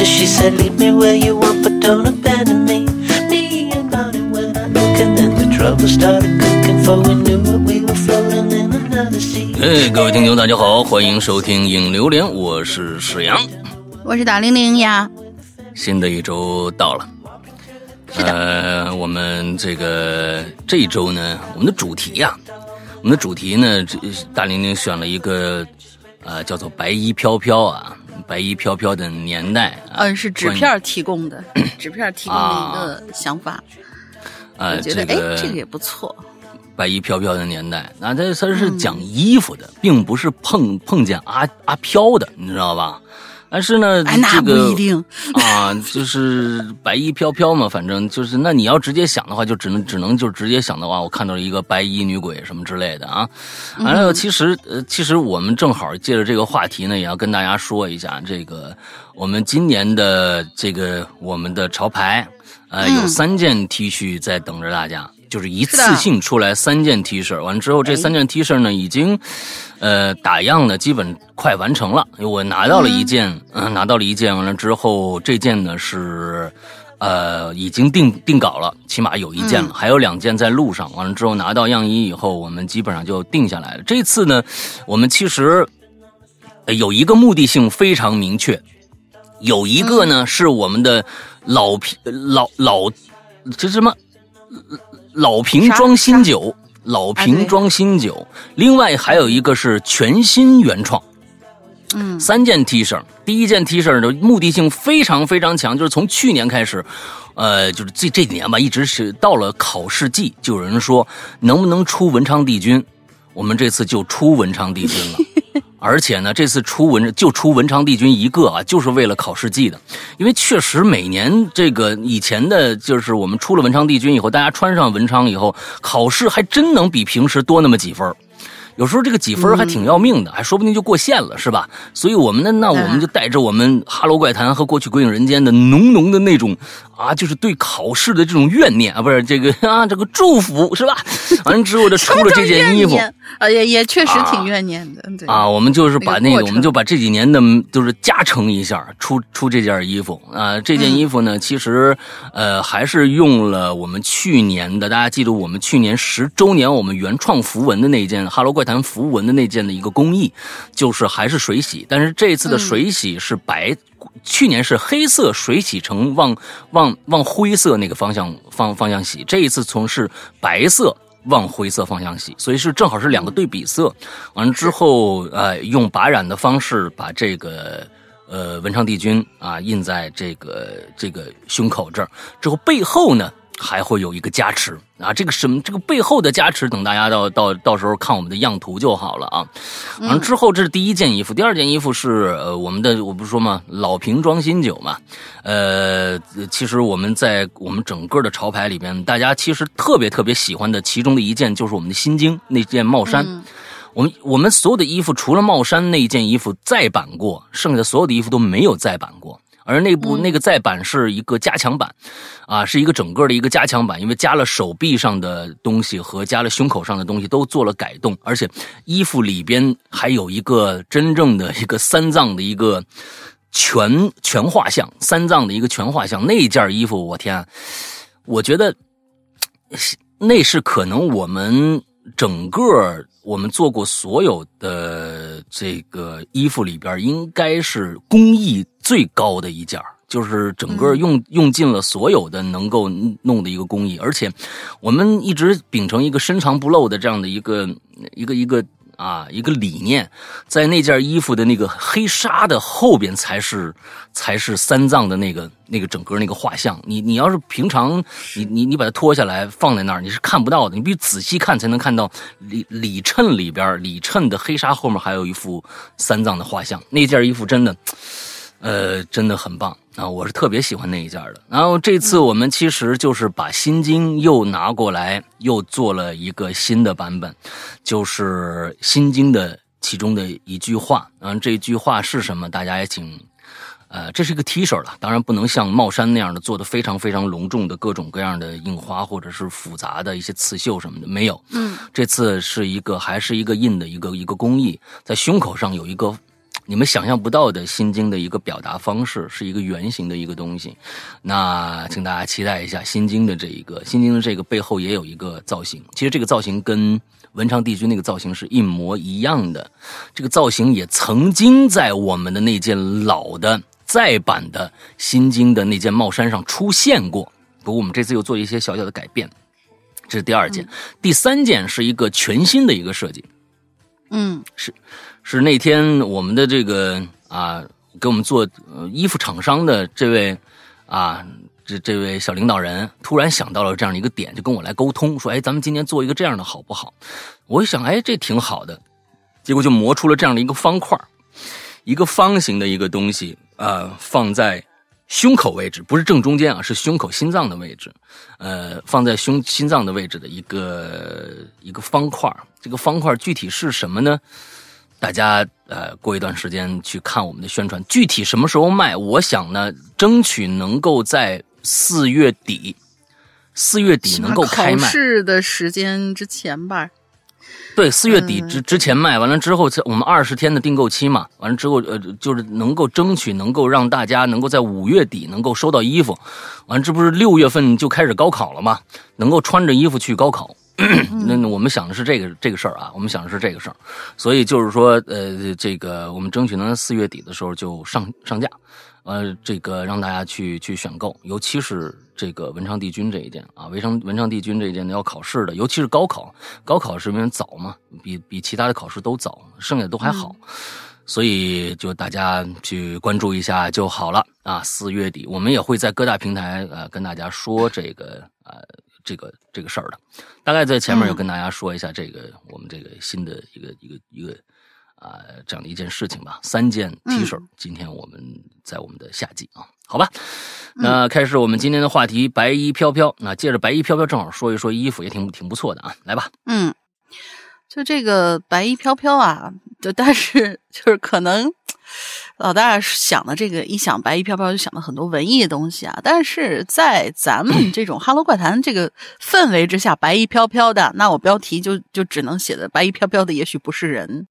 and the places. She said, Leave me where you want, but don't abandon me. Me and Bonnie went out looking, and the trouble started cooking. For we knew what we were floating in another sea. 哎，各位听友，大家好，欢迎收听影榴莲，我是史阳。我是大玲玲呀。新的一周到了，呃，我们这个这一周呢，我们的主题呀、我们的主题呢，这大玲玲选了一个呃叫做“白衣飘飘”啊，白衣飘飘的年代啊，嗯，是纸片提供的，纸片提供的一个想法。呃，我觉得，这个哎，这个也不错。白衣飘飘的年代，那它它是讲衣服的，并不是碰碰见阿阿飘的，你知道吧？但是呢，哎，那不这个一定。啊，就是白衣飘飘嘛，反正就是，那你要直接想的话，就只能只能就直接想的话，我看到了一个白衣女鬼什么之类的啊。完了，其实呃，其实我们正好借着这个话题呢，也要跟大家说一下，这个我们今年的这个我们的潮牌，呃，有嗯三件 T 恤在等着大家。就是一次性出来三件 T 恤，完了之后这哎三件 T 恤呢已经，呃，打样呢基本快完成了。我拿到了一件，嗯、拿到了一件，完了之后这件呢是，呃，已经定定稿了，起码有一件了，还有两件在路上。完了之后拿到样衣以后，我们基本上就定下来了。这次呢，我们其实呃有一个目的性非常明确，有一个呢、是我们的老皮老老这什么老瓶装新酒，老瓶装新酒。另外还有一个是全新原创。嗯，三件 T 恤，第一件 T 恤的目的性非常非常强，就是从去年开始，呃，就是这这几年吧，一直是到了考试季，就有人说能不能出文昌帝君，我们这次就出文昌帝君了。而且呢，这次出文就出文昌帝君一个啊，就是为了考试季的，因为确实每年这个以前的，就是我们出了文昌帝君以后，大家穿上文昌以后，考试还真能比平时多那么几分有时候这个几分还挺要命的，还说不定就过线了，是吧？所以我们呢，那我们就带着我们《哈喽怪谈》和《过去鬼影人间》的浓浓的那种啊，就是对考试的这种怨念啊，不是这个啊，这个祝福是吧？完了之后就出了这件衣服。啊，也也确实挺怨念的，对啊，我们就是把那个，那个我们就把这几年的，就是加成一下，出出这件衣服啊。这件衣服呢，其实呃还是用了我们去年的，大家记住我们去年十周年我们原创符文的那件《哈喽怪谈》符文的那件的一个工艺，就是还是水洗，但是这次的水洗是白。去年是黑色水洗成往往往灰色那个方向方方向洗，这一次从是白色往灰色方向洗，所以是正好是两个对比色。完了之后，呃，用拔染的方式把这个呃文昌帝君啊印在这个这个胸口这儿，之后背后呢还会有一个加持啊，这个什么这个背后的加持，等大家到到到时候看我们的样图就好了啊。完了之后，这是第一件衣服，第二件衣服是呃我们的我不是说嘛，老瓶装新酒嘛，呃，其实我们在我们整个的潮牌里边，大家其实特别特别喜欢的其中的一件就是我们的心经那件帽衫。我们我们所有的衣服除了帽衫那一件衣服再版过，剩下的所有的衣服都没有再版过。而那部那个再版是一个加强版，啊，是一个整个的一个加强版，因为加了手臂上的东西和加了胸口上的东西都做了改动，而且衣服里边还有一个真正的一个三藏的一个全全画像，三藏的一个全画像。那件衣服，我天啊，我觉得那是可能我们整个我们做过所有的这个衣服里边，应该是工艺最高的一件儿就是整个用用尽了所有的能够弄的一个工艺，而且我们一直秉承一个深藏不露的这样的一个一个一个啊一个理念，在那件衣服的那个黑纱的后边才是才是三藏的那个那个整个那个画像。你你要是平常你你你把它脱下来放在那儿，你是看不到的，你必须仔细看才能看到里里衬里边里衬的黑纱后面还有一幅三藏的画像。那件衣服真的。呃，真的很棒啊！我是特别喜欢那一件的。然后这次我们其实就是把《心经》又拿过来，又做了一个新的版本，就是《心经》的其中的一句话。嗯，这句话是什么？大家也请呃，这是一个 T 恤了，当然不能像帽衫那样的做的非常非常隆重的各种各样的印花或者是复杂的一些刺绣什么的，没有。嗯，这次是一个还是一个印的一个一个工艺，在胸口上有一个你们想象不到的心经的一个表达方式，是一个圆形的一个东西。那请大家期待一下心经的这一个心经的这个背后也有一个造型，其实这个造型跟文昌帝君那个造型是一模一样的。这个造型也曾经在我们的那件老的再版的心经的那件帽衫上出现过，不过我们这次又做一些小小的改变。这是第二件，第三件是一个全新的一个设计，嗯是是那天我们的这个啊，给我们做衣服厂商的这位啊，这这位小领导人突然想到了这样一个点，就跟我来沟通说，哎，咱们今年做一个这样的好不好？我一想，哎，这挺好的，结果就磨出了这样的一个方块一个方形的一个东西，呃，放在胸口位置，不是正中间啊，是胸口心脏的位置，呃，放在胸心脏的位置的一个一个方块这个方块具体是什么呢？大家呃，过一段时间去看我们的宣传，具体什么时候卖？我想呢，争取能够在四月底，四月底能够开考卖。试的时间之前吧。对，四月底嗯之之前卖完了之后，我们二十天的订购期嘛，完了之后，呃，就是能够争取能够让大家能够在五月底能够收到衣服，完了这不是六月份就开始高考了吗？能够穿着衣服去高考。那 那我们想的是这个这个事儿啊，我们想的是这个事儿，所以就是说，呃，这个我们争取能在四月底的时候就上上架，呃，这个让大家去去选购，尤其是这个文昌帝君这一件啊，文昌文昌帝君这一件要考试的，尤其是高考，高考是因为早嘛，比比其他的考试都早，剩下的都还好，所以就大家去关注一下就好了啊。四月底我们也会在各大平台呃跟大家说这个呃这个这个事儿的，大概在前面有跟大家说一下这个、我们这个新的一个一个一个啊、这样的一件事情吧。三件 T 恤，今天我们在我们的夏季啊，好吧。那开始我们今天的话题，白衣飘飘。那借着白衣飘飘，正好说一说衣服，也挺挺不错的啊。来吧，嗯，就这个白衣飘飘啊，就但是就是可能老大想的这个一想白衣飘飘就想到很多文艺的东西啊，但是在咱们这种哈喽怪谈这个氛围之下，白衣飘飘的，那我标题就就只能写的白衣飘飘的也许不是人，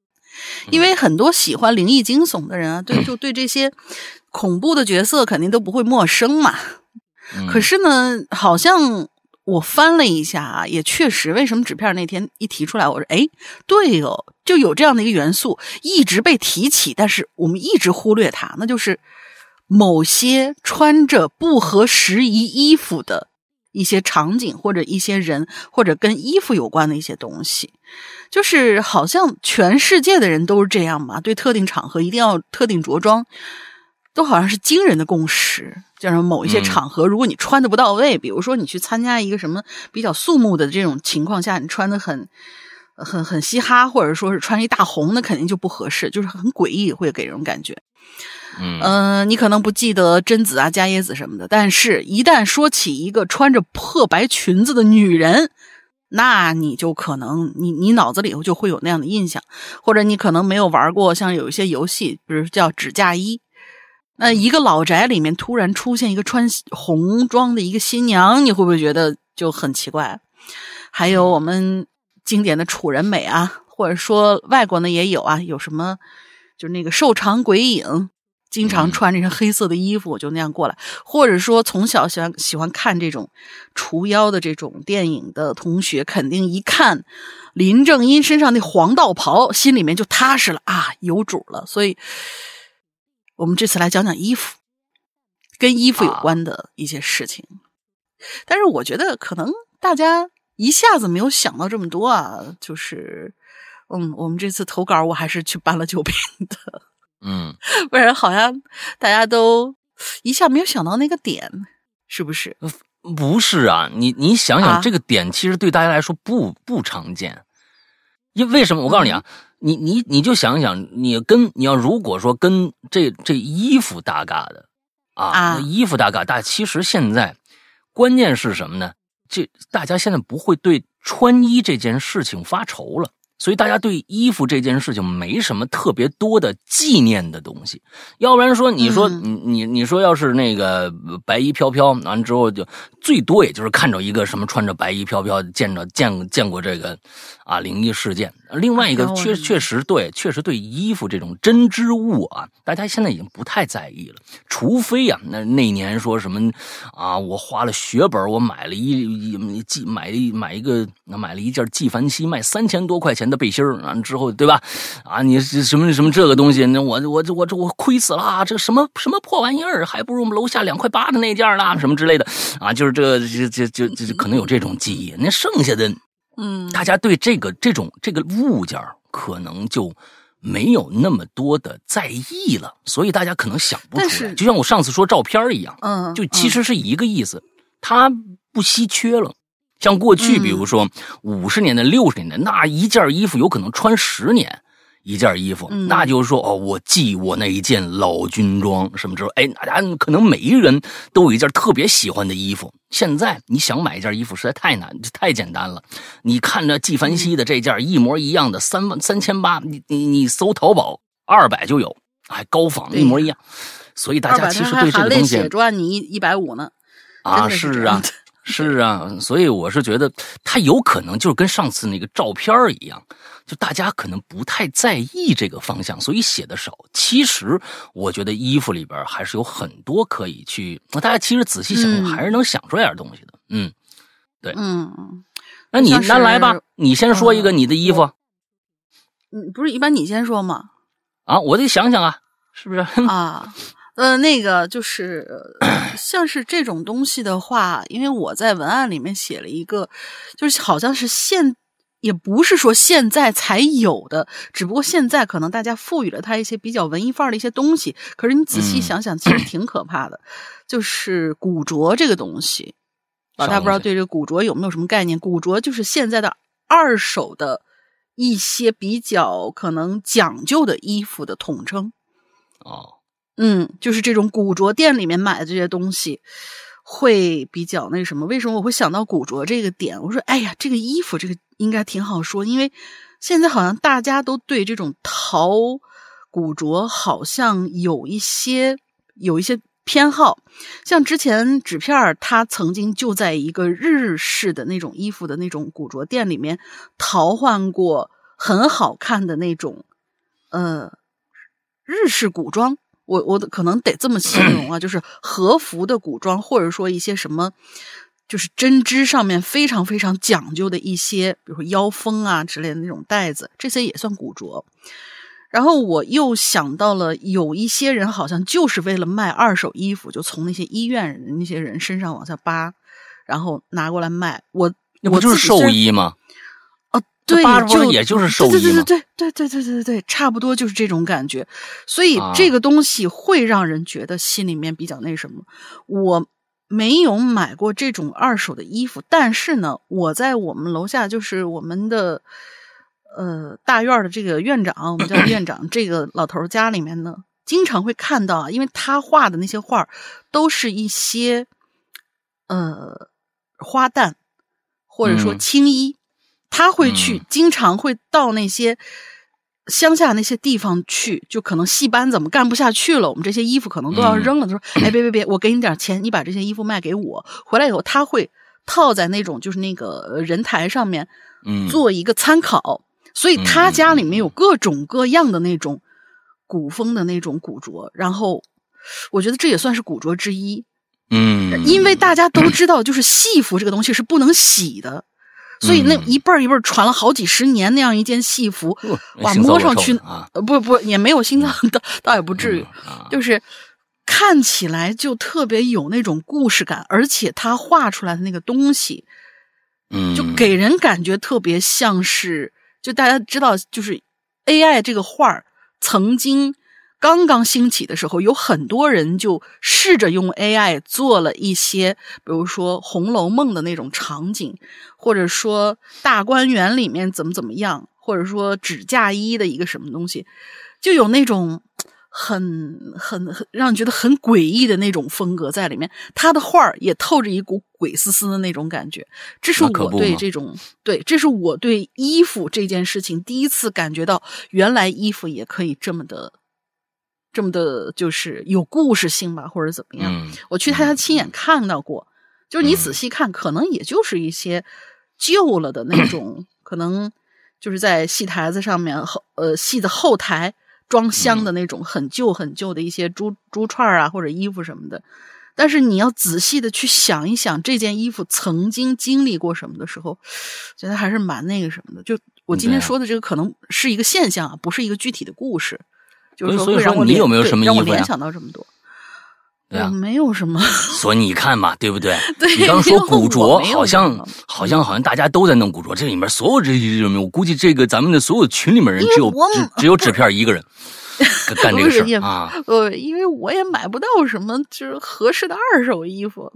因为很多喜欢灵异惊悚的人啊，对就对这些恐怖的角色肯定都不会陌生嘛。嗯、可是呢，好像我翻了一下啊，也确实，为什么纸片那天一提出来，我说，哎，对哦，就有这样的一个元素一直被提起，但是我们一直忽略它，那就是某些穿着不合时宜衣服的一些场景，或者一些人，或者跟衣服有关的一些东西。就是好像全世界的人都是这样嘛，对特定场合一定要特定着装，都好像是惊人的共识。就是某一些场合，如果你穿的不到位，比如说你去参加一个什么比较肃穆的这种情况下，你穿的很很很嘻哈，或者说是穿一大红，那肯定就不合适，就是很诡异，会给人感觉。嗯呃，你可能不记得贞子啊、伽椰子什么的，但是一旦说起一个穿着破白裙子的女人，那你就可能你你脑子里头就会有那样的印象，或者你可能没有玩过像有一些游戏，比如叫纸嫁衣。那一个老宅里面突然出现一个穿红装的一个新娘，你会不会觉得就很奇怪？还有我们经典的楚人美啊，或者说外国呢也有啊，有什么就是那个瘦长鬼影，经常穿着黑色的衣服就那样过来，或者说从小喜欢喜欢看这种除妖的这种电影的同学，肯定一看林正英身上那黄道袍，心里面就踏实了啊，有主了。所以。我们这次来讲讲衣服，跟衣服有关的一些事情。但是我觉得可能大家一下子没有想到这么多啊。就是，嗯，我们这次投稿我还是去搬了酒瓶的，嗯，不然好像大家都一下没有想到那个点，是不是？不是啊，你你想想啊这个点，其实对大家来说不不常见。因为什么？我告诉你啊，你你你就想想，你跟你要如果说跟这这衣服搭嘎的啊，啊衣服搭嘎，但其实现在关键是什么呢？这大家现在不会对穿衣这件事情发愁了，所以大家对衣服这件事情没什么特别多的纪念的东西。要不然说，你说你你你说要是那个白衣飘飘，完之后就最多也就是看着一个什么穿着白衣飘飘，见着见见过这个啊灵异事件。另外一个确确实对，确实对衣服这种针织物啊，大家现在已经不太在意了。除非呀，那那年说什么啊，我花了血本，我买了一一季买一买一个买了一件纪梵希卖三千多块钱的背心儿，完之后对吧？啊，你什么什么这个东西，那我我我这我亏死了，这什么什么破玩意儿，还不如我们楼下两块八的那件呢，什么之类的啊，就是这这这这这可能有这种记忆。那剩下的。嗯，大家对这个这种这个物件可能就没有那么多的在意了，所以大家可能想不出来。就像我上次说照片一样，嗯，就其实是一个意思，它不稀缺了。像过去，比如说五十年代、六十年代，那一件衣服有可能穿十年。一件衣服，那就是说，哦，我记我那一件老军装什么之后，哎，大家可能每一个人都有一件特别喜欢的衣服。现在你想买一件衣服实在太难，太简单了。你看着纪梵希的这件一模一样的三万三千八，你你你搜淘宝二百就有，还高仿一模一样。所以大家其实对这个东西，写赚你一一百五呢。啊，是啊，是啊，所以我是觉得它有可能就是跟上次那个照片一样。就大家可能不太在意这个方向，所以写的少。其实我觉得衣服里边还是有很多可以去，大家其实仔细想想还是能想出来点东西的。嗯，对，嗯，那你那来吧，你先说一个你的衣服。嗯，不是一般你先说吗？啊，我得想想啊，是不是？啊，呃，那个就是像是这种东西的话，因为我在文案里面写了一个，就是好像是现。也不是说现在才有的，只不过现在可能大家赋予了它一些比较文艺范儿的一些东西。可是你仔细想想，其实挺可怕的。就是古着这个东西，老大不知道对这个古着有没有什么概念？古着就是现在的二手的一些比较可能讲究的衣服的统称。哦，嗯，就是这种古着店里面买的这些东西。会比较那什么？为什么我会想到古着这个点？我说，哎呀，这个衣服这个应该挺好说，因为现在好像大家都对这种淘古着好像有一些有一些偏好。像之前纸片儿，他曾经就在一个日式的那种衣服的那种古着店里面淘换过很好看的那种呃日式古装。我我可能得这么形容啊，就是和服的古装，或者说一些什么，就是针织上面非常非常讲究的一些，比如说腰封啊之类的那种带子，这些也算古着。然后我又想到了，有一些人好像就是为了卖二手衣服，就从那些医院那些人身上往下扒，然后拿过来卖。我那不就是兽医吗？对，就也就是寿衣对对对对对对对对对，差不多就是这种感觉。所以这个东西会让人觉得心里面比较那什么。我没有买过这种二手的衣服，但是呢，我在我们楼下就是我们的呃大院的这个院长，我们叫院长这个老头家里面呢，经常会看到啊，因为他画的那些画都是一些呃花旦或者说青衣。他会去，经常会到那些乡下那些地方去，就可能戏班怎么干不下去了，我们这些衣服可能都要扔了。他说：“哎，别别别，我给你点钱，你把这些衣服卖给我。回来以后，他会套在那种就是那个人台上面，嗯，做一个参考。所以他家里面有各种各样的那种古风的那种古着。然后我觉得这也算是古着之一，嗯，因为大家都知道，就是戏服这个东西是不能洗的。”所以那一辈儿一辈儿传了好几十年那样一件戏服，哇，摸上去呃不不也没有心脏倒倒也不至于，就是看起来就特别有那种故事感，而且他画出来的那个东西，嗯，就给人感觉特别像是，就大家知道，就是 AI 这个画儿曾经。刚刚兴起的时候，有很多人就试着用 AI 做了一些，比如说《红楼梦》的那种场景，或者说大观园里面怎么怎么样，或者说纸嫁衣的一个什么东西，就有那种很很很让你觉得很诡异的那种风格在里面。他的画儿也透着一股鬼丝丝的那种感觉。这是我对这种对，这是我对衣服这件事情第一次感觉到，原来衣服也可以这么的。这么的，就是有故事性吧，或者怎么样？嗯我去他家亲眼看到过，就是你仔细看，可能也就是一些旧了的那 种，可能就是在戏台子上面后呃戏的后台装箱的那种很旧很旧的一些珠珠串啊或者衣服什么的。但是你要仔细的去想一想，这件衣服曾经经历过什么的时候，觉得还是蛮那个什么的。就我今天说的这个，可能是一个现象啊，不是一个具体的故事。就是所以会让我联说你有没有什么衣服呀让我联想到这么多？对啊没有什么。所以你看嘛，对不对？对你刚说古着，好像好像好像大家都在弄古着，这里面所有这些人，我估计这个咱们的所有群里面人只有我只只有纸片一个人干这个事啊。呃，因为我也买不到什么就是合适的二手衣服，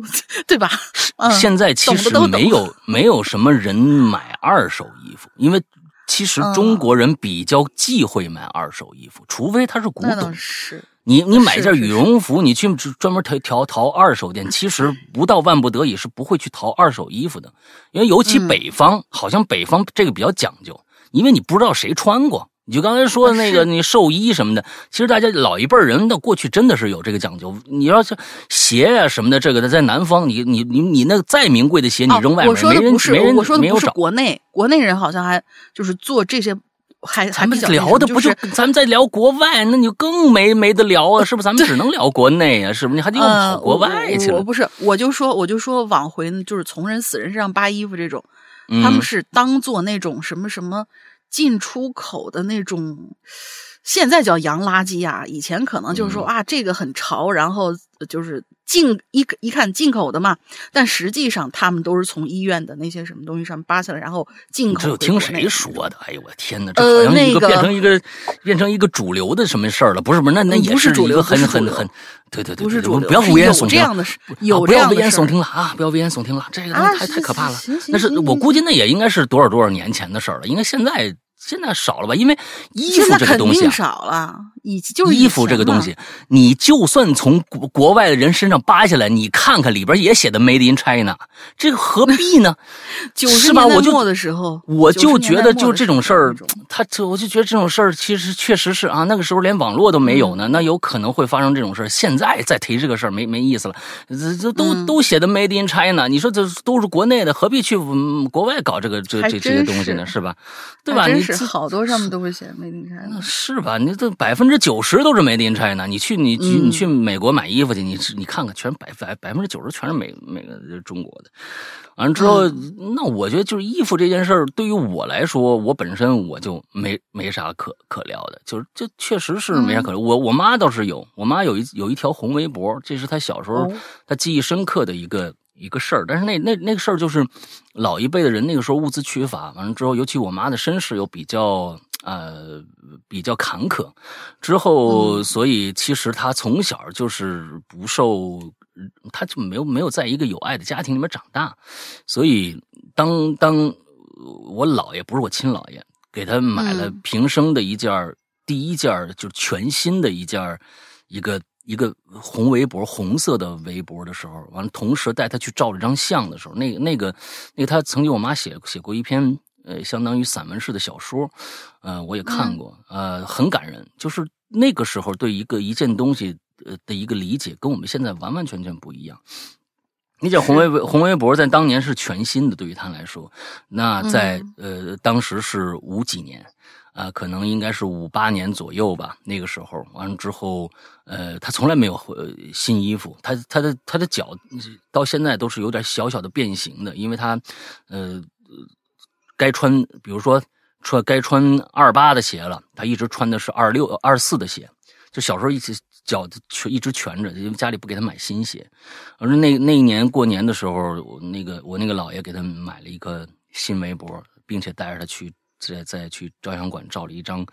对吧？嗯，现在其实没有没有什么人买二手衣服，因为其实嗯中国人比较忌讳买二手衣服，除非它是古董。是。你你买一件羽绒服，你去专门淘淘淘二手店，其实不到万不得已是不会去淘二手衣服的，因为尤其嗯北方，好像北方这个比较讲究，因为你不知道谁穿过。你就刚才说的那个你寿衣什么的，其实大家老一辈人的过去真的是有这个讲究。你要是鞋呀、什么的，这个的在南方，你你你你那个再名贵的鞋，你哦扔外面，我说没人的不是，没人我说的不是。国内，国内人好像还就是做这些，还还咱们聊的不就就是咱们在聊国外，那你就更没没得聊啊，是不是？咱们只能聊国内啊，是不是？你还得又呃跑国外去了我我。不是，我就说我就说往回就是从人死人身上扒衣服这种，嗯他们是当做那种什么什么进出口的那种，现在叫洋垃圾啊，以前可能就是说、嗯啊这个很潮，然后就是进一一看进口的嘛，但实际上他们都是从医院的那些什么东西上扒下来，然后进口这有听谁说的？哎呦我天哪，这呃好像一个那个变成一个变成一个主流的什么事儿了？不是不是，那那嗯也是主流一个很很很，对对对，不是主流，不要危言耸听，这样的事，啊有不要危言耸听了啊！不要危言耸听了，这个啊太太可怕了。那是我估计那也应该是多少多少年前的事儿了，应该现在现在少了吧？因为衣服现在肯定这个东西啊，少了，以就是衣服这个东西，你就算从国国外的人身上扒下来，你看看里边也写的 “Made in China”，这个何必呢？是吧？我就末的时候，我就觉得就这种事儿他这我就觉得这种事儿其实确实是啊，那个时候连网络都没嗯有呢，那有可能会发生这种事儿。现在再提这个事儿没没意思了，这这都、嗯都写的 “Made in China”，你说这都是国内的，何必去、嗯国外搞这个这这这些东西呢？是是吧？对吧？真是你好多上面都会写 “Made in China”。是吧？你这百分之九十都是 Made in China。你去你去、嗯你去美国买衣服去，你你看看，全百百百分之九十全是美美个中国的。完了之后，嗯那我觉得就是衣服这件事儿，对于我来说，我本身我就没没啥可可聊的，就是这确实是没啥可聊。我我妈倒是有，我妈有一有一条红围脖，这是她小时候哦她记忆深刻的一个。一个事儿，但是那那那个事儿就是老一辈的人那个时候物资缺乏，完了之后，尤其我妈的身世又比较呃比较坎坷，之后，嗯。所以其实他从小就是不受，他就没有没有在一个有爱的家庭里面长大，所以当当我姥爷不是我亲姥爷，给他买了嗯。平生的一件儿、第一件儿就是全新的一件儿一个一个红围脖，红色的围脖的时候，完了，同时带他去照了张相的时候，那个那个那个，她曾经我妈写写过一篇呃，相当于散文式的小说，呃，我也看过，呃，很感人。就是那个时候对一个一件东西呃的一个理解，跟我们现在完完全全不一样。你讲红围红围脖在当年是全新的，对于他来说，那在、呃当时是五几年，啊、可能应该是五八年左右吧。那个时候完了之后，呃，他从来没有呃新衣服，他他的他的脚到现在都是有点小小的变形的，因为他呃该穿，比如说穿该穿二八的鞋了，他一直穿的是二六二四的鞋，就小时候一直脚全一直蜷着，因为家里不给他买新鞋。而那那一年过年的时候，我那个我那个姥爷给他买了一个新围脖，并且带着他去再再去照相馆照了一张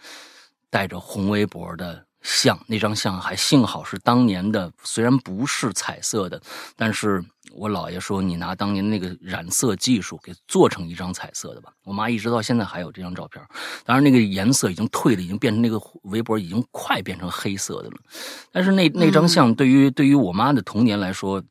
带着红围脖的像，那张像还幸好是当年的，虽然不是彩色的，但是我姥爷说你拿当年那个染色技术给做成一张彩色的吧。我妈一直到现在还有这张照片，当然那个颜色已经褪了，已经变成那个围脖已经快变成黑色的了。但是那那张像对于对于我妈的童年来说，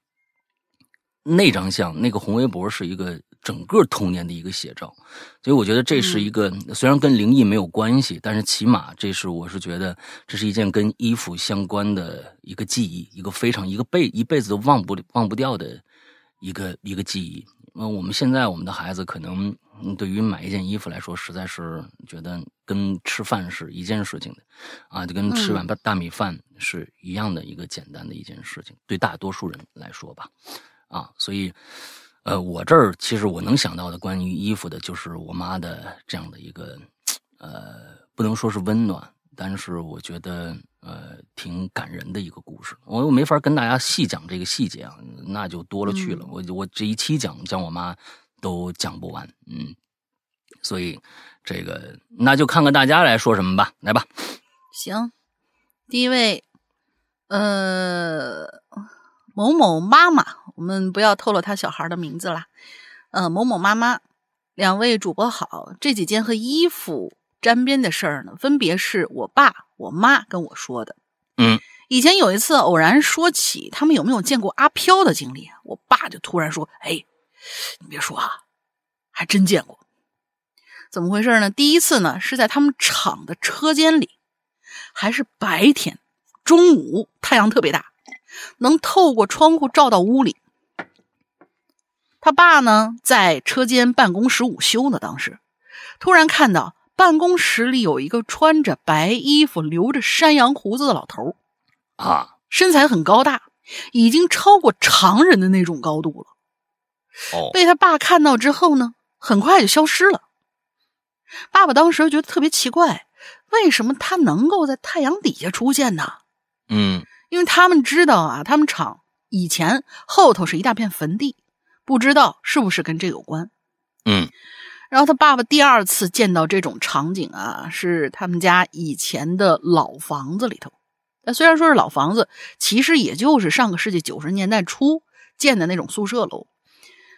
那张像那个红围脖是一个。整个童年的一个写照，所以我觉得这是一个虽然跟灵异没有关系，但是起码这是我是觉得这是一件跟衣服相关的一个记忆，一个非常一个辈一辈子都忘不忘不掉的一个一个记忆。那我们现在我们的孩子可能对于买一件衣服来说，实在是觉得跟吃饭是一件事情的啊，就跟吃碗大米饭是一样的一个简单的一件事情，对大多数人来说吧，啊，所以。呃，我这儿其实我能想到的关于衣服的，就是我妈的这样的一个，呃，不能说是温暖，但是我觉得呃挺感人的一个故事。我又没法跟大家细讲这个细节啊，那就多了去了。我我这一期讲讲我妈都讲不完，嗯，所以这个那就看看大家来说什么吧，来吧。行，第一位，呃，某某妈妈。我们不要透露他小孩的名字啦。呃，某某妈妈，两位主播好。这几件和衣服沾边的事儿呢，分别是我爸、我妈跟我说的。嗯，以前有一次偶然说起他们有没有见过阿飘的经历，我爸就突然说：“哎，你别说啊，还真见过。怎么回事呢？第一次呢是在他们厂的车间里，还是白天，中午，太阳特别大，能透过窗户照到屋里。”他爸呢，在车间办公室午休呢。当时，突然看到办公室里有一个穿着白衣服、留着山羊胡子的老头啊，身材很高大，已经超过常人的那种高度了。哦，被他爸看到之后呢，很快就消失了。爸爸当时觉得特别奇怪，为什么他能够在太阳底下出现呢？嗯，因为他们知道啊，他们厂以前后头是一大片坟地。不知道是不是跟这有关，嗯，然后他爸爸第二次见到这种场景啊，是他们家以前的老房子里头。那虽然说是老房子，其实也就是上个世纪九十年代初建的那种宿舍楼。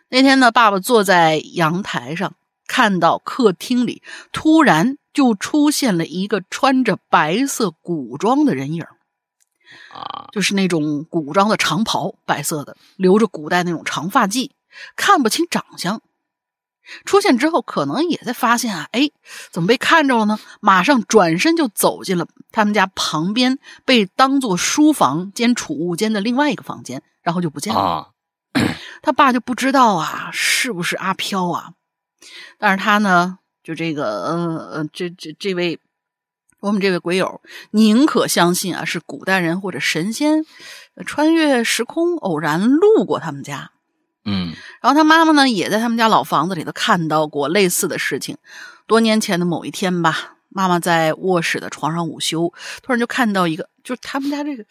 那天呢，爸爸坐在阳台上，看到客厅里突然就出现了一个穿着白色古装的人影。啊，就是那种古装的长袍，白色的，留着古代那种长发髻。看不清长相，出现之后可能也在发现啊，哎，怎么被看着了呢？马上转身就走进了他们家旁边被当做书房兼储物间的另外一个房间，然后就不见了。他爸就不知道啊，是不是阿飘啊？但是他呢，就这个，呃呃，这这这位我们这位鬼友，宁可相信啊是古代人或者神仙穿越时空偶然路过他们家。嗯，然后他妈妈呢，也在他们家老房子里头看到过类似的事情。多年前的某一天吧，妈妈在卧室的床上午休，突然就看到一个，就是他们家这个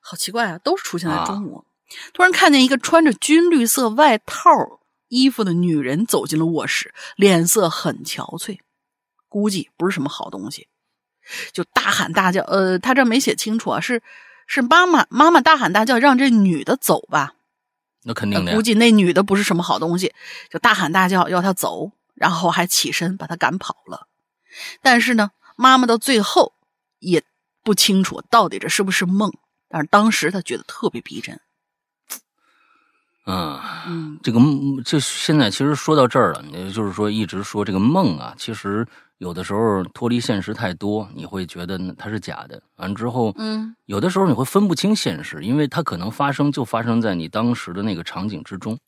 好奇怪啊，都是出现在中午。突然看见一个穿着军绿色外套衣服的女人走进了卧室，脸色很憔悴，估计不是什么好东西，就大喊大叫。呃，他这没写清楚啊，是是妈妈妈妈大喊大叫让这女的走吧。那肯定的，估计那女的不是什么好东西，就大喊大叫要他走，然后还起身把他赶跑了。但是呢，妈妈到最后也不清楚到底这是不是梦，但是当时她觉得特别逼真。嗯，这个就现在其实说到这儿了，也就是说一直说这个梦啊，其实。有的时候脱离现实太多，你会觉得它是假的。完之后，嗯，有的时候你会分不清现实，因为它可能发生就发生在你当时的那个场景之中。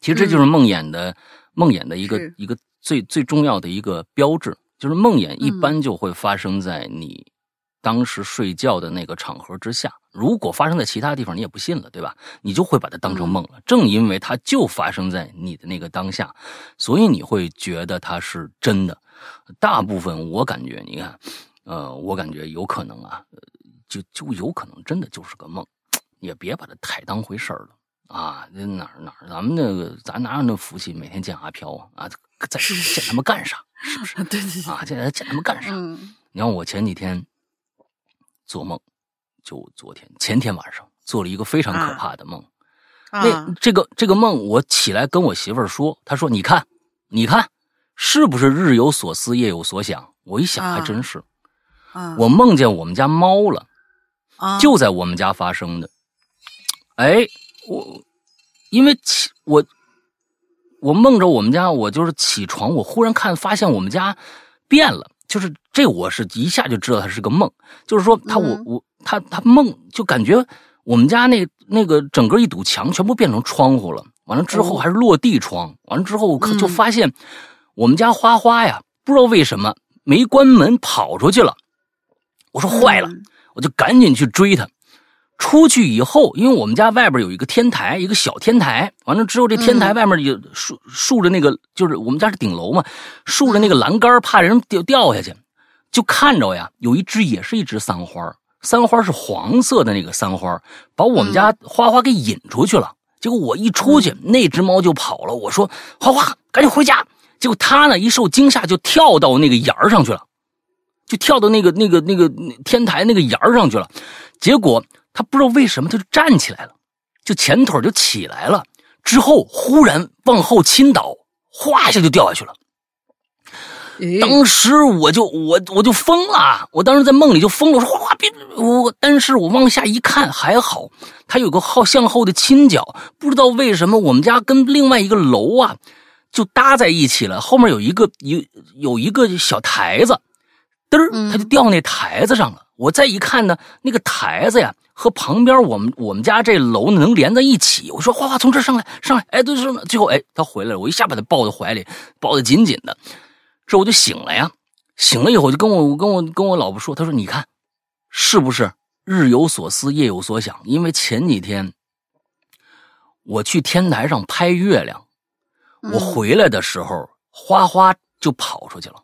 其实这就是梦魇的梦魇的一个一个最最重要的一个标志，就是梦魇一般就会发生在你当时睡觉的那个场合之下。如果发生在其他地方，你也不信了，对吧？你就会把它当成梦了。正因为它就发生在你的那个当下，所以你会觉得它是真的。大部分我感觉，你看，呃，我感觉有可能啊，就就有可能真的就是个梦，也别把它太当回事儿了啊！那哪儿哪儿，咱们那个咱哪有那福气，每天见阿飘啊啊！在见他们干啥？是不是？对对对啊！见见他们干啥？嗯，你看我前几天做梦，就昨天前天晚上做了一个非常可怕的梦。啊那这个这个梦，我起来跟我媳妇儿说，她说：“你看，你看，是不是日有所思，夜有所想？”我一想，啊还真是，啊我梦见我们家猫了，啊就在我们家发生的。哎，我因为起我我梦着我们家，我就是起床，我忽然看发现我们家变了，就是这我是一下就知道它是个梦，就是说他我嗯我他他梦就感觉我们家那那个整个一堵墙全部变成窗户了，完了之后哦还是落地窗，完了之后我看就嗯发现我们家花花呀，不知道为什么没关门跑出去了，我说坏了。嗯我就赶紧去追他。出去以后，因为我们家外边有一个天台，一个小天台，完了之后这天台嗯外面有竖竖着那个，就是我们家是顶楼嘛，竖着那个栏杆，怕人掉掉下去，就看着呀，有一只也是一只三花，三花是黄色的那个三花，把我们家花花给引出去了。结果我一出去，那只猫就跑了。我说花花，赶紧回家。结果它呢一受惊吓，就跳到那个沿儿上去了。就跳到那个那个那个天台那个沿儿上去了，结果他不知道为什么他就站起来了，就前腿就起来了，之后忽然往后倾倒，哗一下就掉下去了。当时我就我我就疯了，我当时在梦里就疯了，我说哗哗别我，但是我往下一看还好，它有个后向后的倾角，不知道为什么我们家跟另外一个楼啊就搭在一起了，后面有一个有有一个小台子，嘚它就掉那台子上了。我再一看呢，那个台子呀和旁边我们我们家这楼能连在一起。我说花花从这上来上来，哎对上来，最后哎他回来了，我一下把他抱在怀里，抱得紧紧的。这我就醒了呀，醒了以后我就跟我跟我跟我老婆说，她说你看，是不是日有所思夜有所想？因为前几天我去天台上拍月亮，我嗯回来的时候，花花就跑出去了。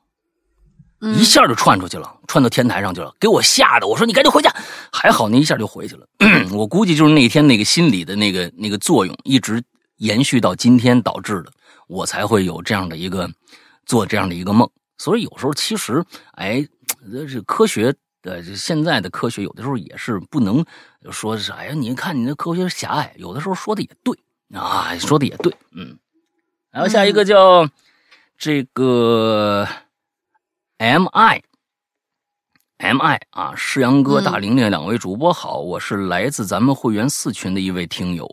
嗯一下就窜出去了，窜到天台上去了，给我吓得，我说你赶紧回家。还好那一下就回去了。我估计就是那天那个心理的那个那个作用，一直延续到今天导致的，我才会有这样的一个做这样的一个梦。所以有时候其实，哎，这是科学的，这现在的科学有的时候也是不能说是，哎呀，你看你的科学狭隘，有的时候说的也对啊，说的也对，嗯。然后下一个叫这个 M I M I 啊，世阳哥、嗯。大玲玲两位主播好，我是来自咱们会员四群的一位听友，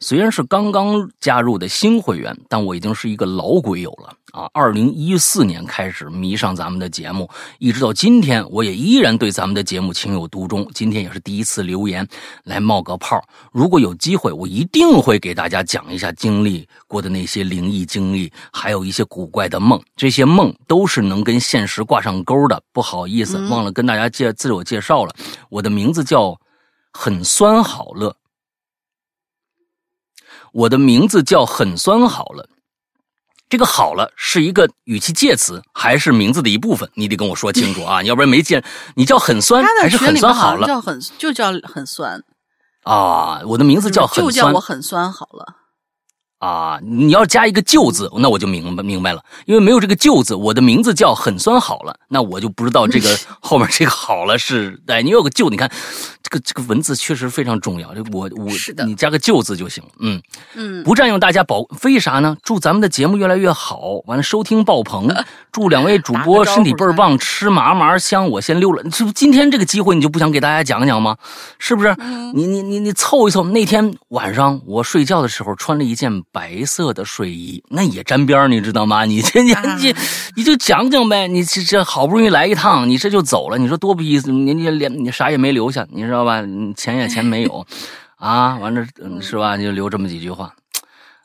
虽然是刚刚加入的新会员，但我已经是一个老鬼友了啊！二零一四年开始迷上咱们的节目，一直到今天，我也依然对咱们的节目情有独钟。今天也是第一次留言来冒个泡，如果有机会，我一定会给大家讲一下经历过的那些灵异经历，还有一些古怪的梦。这些梦都是能跟现实挂上钩的。不好意思，嗯忘了跟大家介自我介绍了，我的名字叫很酸好乐。我的名字叫很酸好了，这个好了是一个语气介词还是名字的一部分？你得跟我说清楚啊，要不然没见你叫很酸他还是很酸好了叫很就叫很酸，啊？我的名字叫很就叫酸我很酸好了。啊，你要加一个“旧”字，那我就明白明白了，因为没有这个“旧”字，我的名字叫很酸好了，那我就不知道这个 后面这个好了是，哎，你有个“旧”，你看这个这个文字确实非常重要，这我我是的你加个“旧”字就行，嗯，嗯，不占用大家宝，为啥呢？祝咱们的节目越来越好，完了收听爆棚，祝两位主播身体倍儿棒，吃麻麻香。我先溜了，这不今天这个机会你就不想给大家讲讲吗？是不是？你你你你凑一凑。那天晚上我睡觉的时候穿了一件白色的睡衣，那也沾边儿你知道吗？你这你你你就讲讲呗，你这这好不容易来一趟，你这就走了，你说多不意思？你你连你啥也没留下，你知道吧？你钱也钱没有，啊，完了嗯是吧？就留这么几句话。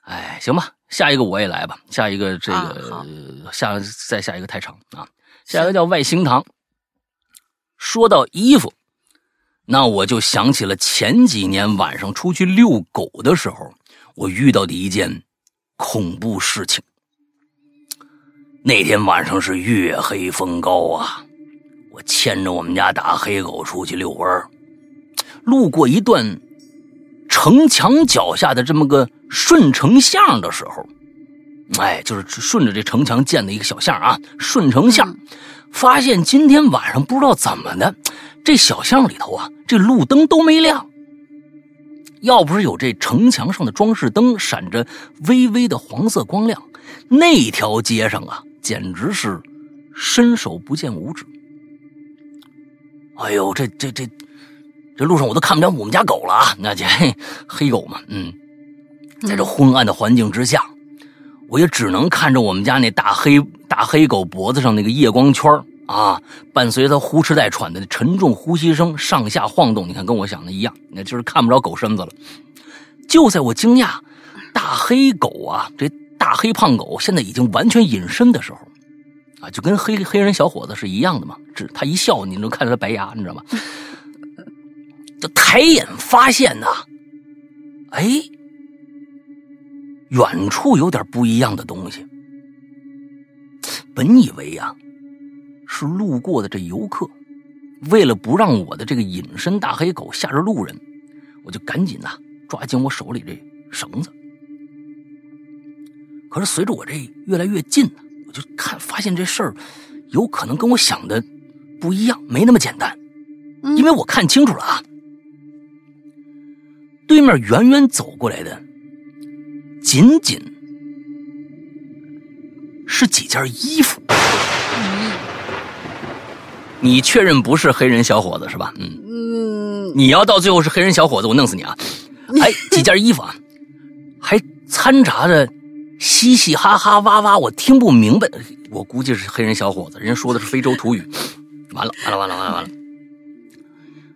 哎，行吧，下一个我也来吧。下一个这个、啊下再下一个太长啊，下一个叫外星堂。说到衣服，那我就想起了前几年晚上出去遛狗的时候，我遇到的一件恐怖事情。那天晚上是月黑风高啊，我牵着我们家大黑狗出去遛弯儿，路过一段城墙脚下的这么个顺城巷的时候，哎，就是顺着这城墙建的一个小巷啊，顺城巷，发现今天晚上不知道怎么的，这小巷里头啊，这路灯都没亮。要不是有这城墙上的装饰灯闪着微微的黄色光亮，那条街上啊，简直是伸手不见五指。哎呦，这这这这路上我都看不见我们家狗了啊！那这黑狗嘛，嗯，在这昏暗的环境之下，我也只能看着我们家那大黑大黑狗脖子上那个夜光圈啊，伴随他呼哧带喘的沉重呼吸声上下晃动。你看，跟我想的一样，那就是看不着狗身子了。就在我惊讶大黑狗啊，这大黑胖狗现在已经完全隐身的时候。啊，就跟黑黑人小伙子是一样的嘛，只他一笑，你能看到他白牙，你知道吗？就抬眼发现呐，哎，远处有点不一样的东西。本以为呀，是路过的这游客，为了不让我的这个隐身大黑狗吓着路人，我就赶紧呐抓紧我手里这绳子。可是随着我这越来越近呢。我就看发现这事儿，有可能跟我想的不一样，没那么简单。因为我看清楚了啊，对面远远走过来的，仅仅是几件衣服。你确认不是黑人小伙子是吧？嗯嗯，你要到最后是黑人小伙子，我弄死你啊！哎，几件衣服啊，还掺杂着。嘻嘻哈哈哇哇，我听不明白。我估计是黑人小伙子，人家说的是非洲土语。完了完了完了完了完了，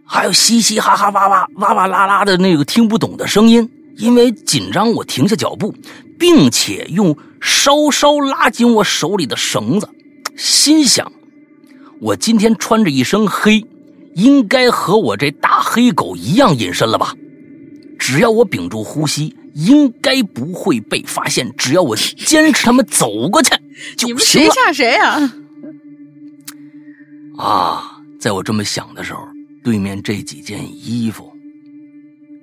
还有嘻嘻哈哈哇哇哇哇啦啦的那个听不懂的声音。因为紧张，我停下脚步，并且用稍稍拉紧我手里的绳子，心想：我今天穿着一身黑，应该和我这大黑狗一样隐身了吧？只要我屏住呼吸。应该不会被发现，只要我坚持他们走过去就 行了。你们谁吓谁啊？啊，在我这么想的时候，对面这几件衣服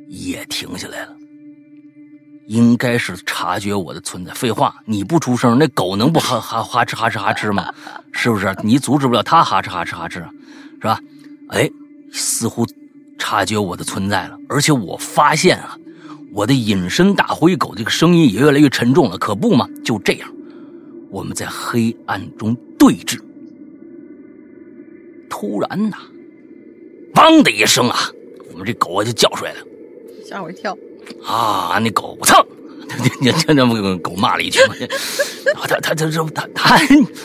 也停下来了，应该是察觉我的存在。废话，你不出声，那狗能不哈哈哈哧哈哧哈哧吗？是不是？你阻止不了它哈哧哈哧哈哧，是吧？哎，似乎察觉我的存在了，而且我发现啊。我的隐身大灰狗这个声音也越来越沉重了，可不嘛？就这样，我们在黑暗中对峙。突然呐，汪的一声啊，我们这狗啊就叫出来了，吓我一跳。啊，那狗，我操！你听那狗骂了一句，他他他他他他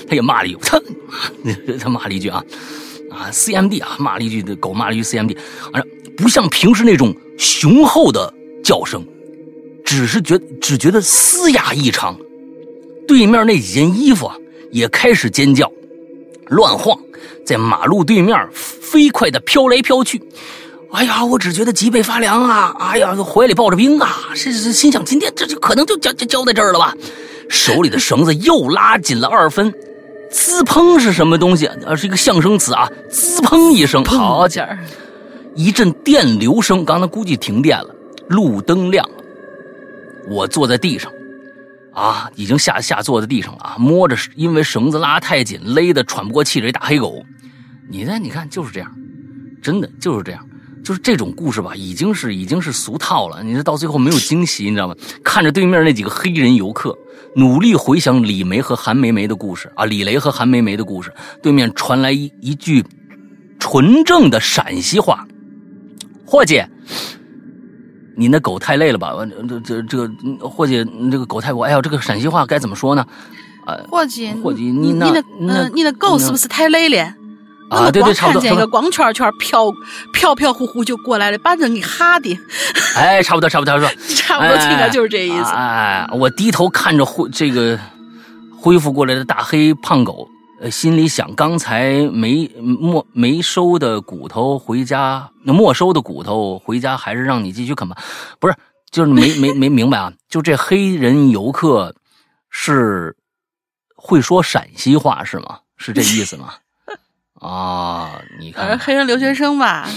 他也骂了一句，操！他骂了一句啊啊，CMD 啊，骂了一句，狗骂了一句 CMD，啊，不像平时那种雄厚的。叫声，只是觉只觉得嘶哑异常。对面那几件衣服啊，也开始尖叫、乱晃，在马路对面飞快的飘来飘去。哎呀，我只觉得脊背发凉啊！哎呀，怀里抱着冰啊！是是，心想今天这就可能就交交交在这儿了吧？手里的绳子又拉紧了二分。滋砰是什么东西？呃，是一个象声词啊！滋砰一声，好家伙，一阵电流声。刚才估计停电了。路灯亮了，我坐在地上，啊，已经下下坐在地上了啊，摸着因为绳子拉太紧，勒得喘不过气来。大黑狗，你呢？你看就是这样，真的就是这样，就是这种故事吧，已经是已经是俗套了。你这到最后没有惊喜，你知道吗？看着对面那几个黑人游客，努力回想李梅和韩梅梅的故事啊，李雷和韩梅梅的故事，对面传来一一句纯正的陕西话：“霍姐。”你那狗太累了吧？这这这个伙计，这个狗太过。哎呀，这个陕西话该怎么说呢？呃，霍姐，霍姐，你那，嗯，你的狗是不是太累了？啊，对对，差不多。看见一个光圈圈飘飘飘忽忽就过来了，把人给吓的。哎，差不多，差不多，差不多，差不多，应该就是这意思。哎，我低头看着恢这个恢复过来的大黑胖狗。心里想，刚才没没没收的骨头回家，没收的骨头回家还是让你继续啃吧？不是，就是没没没明白啊？就这黑人游客是会说陕西话是吗？是这意思吗？啊，你看，黑人留学生吧？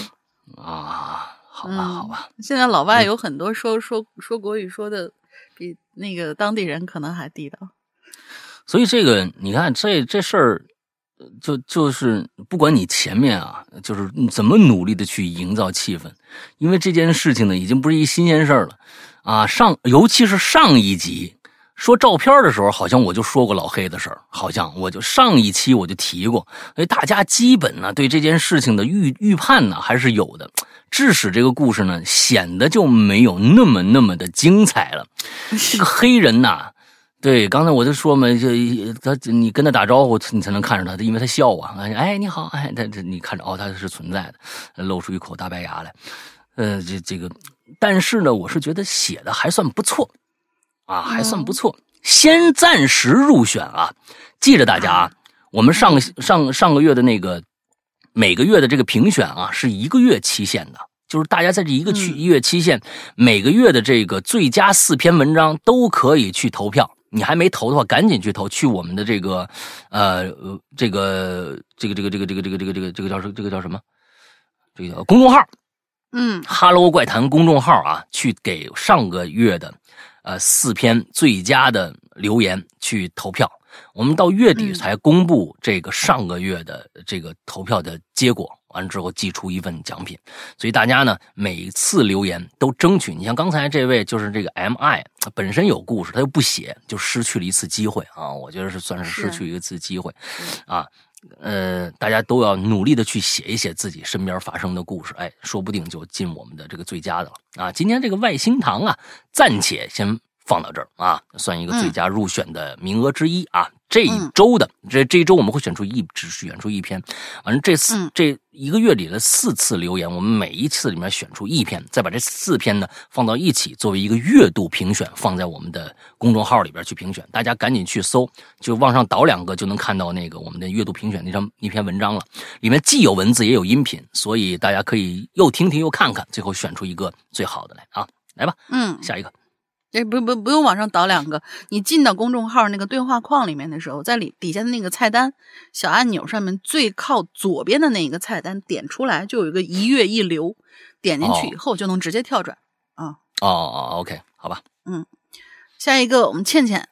啊，好吧，好吧。现在老外有很多说说说国语说的比那个当地人可能还地道。所以这个你看，这这事儿就就是不管你前面啊，就是怎么努力的去营造气氛，因为这件事情呢，已经不是一新鲜事儿了啊。上尤其是上一集说照片的时候，好像我就说过老黑的事儿，好像我就上一期我就提过，所以大家基本呢对这件事情的预预判呢还是有的，致使这个故事呢显得就没有那么那么的精彩了。这个黑人呐。对，刚才我就说嘛，就他你跟他打招呼，你才能看着他，因为他笑啊，哎你好，哎他这你看着哦他是存在的，露出一口大白牙来，呃这这个，但是呢，我是觉得写的还算不错，啊还算不错，先暂时入选啊，记着大家啊，我们上个上上个月的那个每个月的这个评选啊，是一个月期限的。就是大家在这一个区一月期限，每个月的这个最佳四篇文章都可以去投票。你还没投的话，赶紧去投，去我们的这个，呃，这个，这个，这个，这个，这个，这个，这个，这个，这个叫什？这个叫什么？这个叫公众号，嗯，哈喽怪谈公众号啊，去给上个月的，呃，四篇最佳的留言去投票。我们到月底才公布这个上个月的这个投票的结果。完了之后寄出一份奖品，所以大家呢每次留言都争取。你像刚才这位就是这个 M I 本身有故事，他又不写，就失去了一次机会啊！我觉得是算是失去一次机会啊。呃，大家都要努力的去写一写自己身边发生的故事，哎，说不定就进我们的这个最佳的了啊！今天这个外星堂啊，暂且先放到这儿啊，算一个最佳入选的名额之一啊。这一周的这这一周我们会选出一只选出一篇，反正这四这一个月里的四次留言，我们每一次里面选出一篇，再把这四篇呢放到一起，作为一个月度评选，放在我们的公众号里边去评选。大家赶紧去搜，就往上倒两个就能看到那个我们的月度评选那张那篇文章了。里面既有文字也有音频，所以大家可以又听听又看看，最后选出一个最好的来啊！来吧，嗯，下一个。哎，不不不用往上倒两个，你进到公众号那个对话框里面的时候，在里底下的那个菜单小按钮上面最靠左边的那一个菜单点出来，就有一个一月一流，点进去以后就能直接跳转啊。哦哦，OK，好吧。嗯，下一个我们倩倩，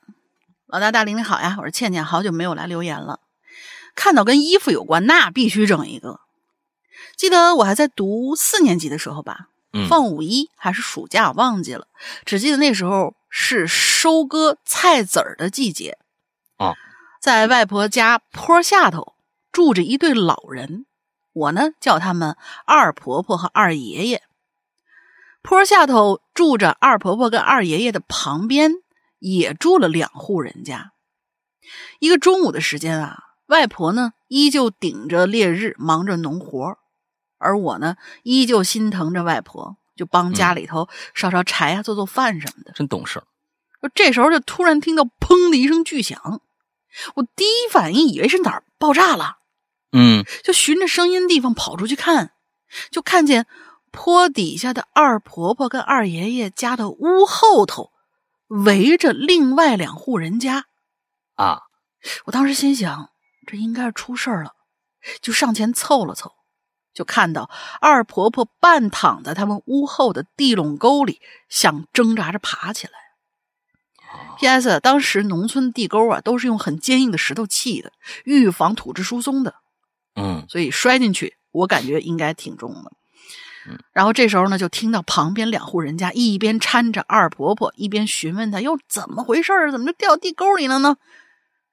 老大大玲玲好呀，我是倩倩，好久没有来留言了。看到跟衣服有关，那必须整一个。记得我还在读四年级的时候吧。放五一还是暑假，忘记了。只记得那时候是收割菜籽儿的季节啊，在外婆家坡下头住着一对老人，我呢叫他们二婆婆和二爷爷。坡下头住着二婆婆跟二爷爷的旁边也住了两户人家。一个中午的时间啊，外婆呢依旧顶着烈日忙着农活。而我呢，依旧心疼着外婆，就帮家里头烧烧柴啊，做做饭什么的，真懂事。这时候就突然听到“砰”的一声巨响，我第一反应以为是哪儿爆炸了，嗯，就循着声音地方跑出去看，就看见坡底下的二婆婆跟二爷爷家的屋后头围着另外两户人家啊！我当时心想，这应该是出事儿了，就上前凑了凑。就看到二婆婆半躺在他们屋后的地垄沟里，想挣扎着爬起来。P.S. 当时农村地沟啊，都是用很坚硬的石头砌的，预防土质疏松的。嗯，所以摔进去，我感觉应该挺重的。然后这时候呢，就听到旁边两户人家一边搀着二婆婆，一边询问她又怎么回事儿，怎么就掉地沟里了呢？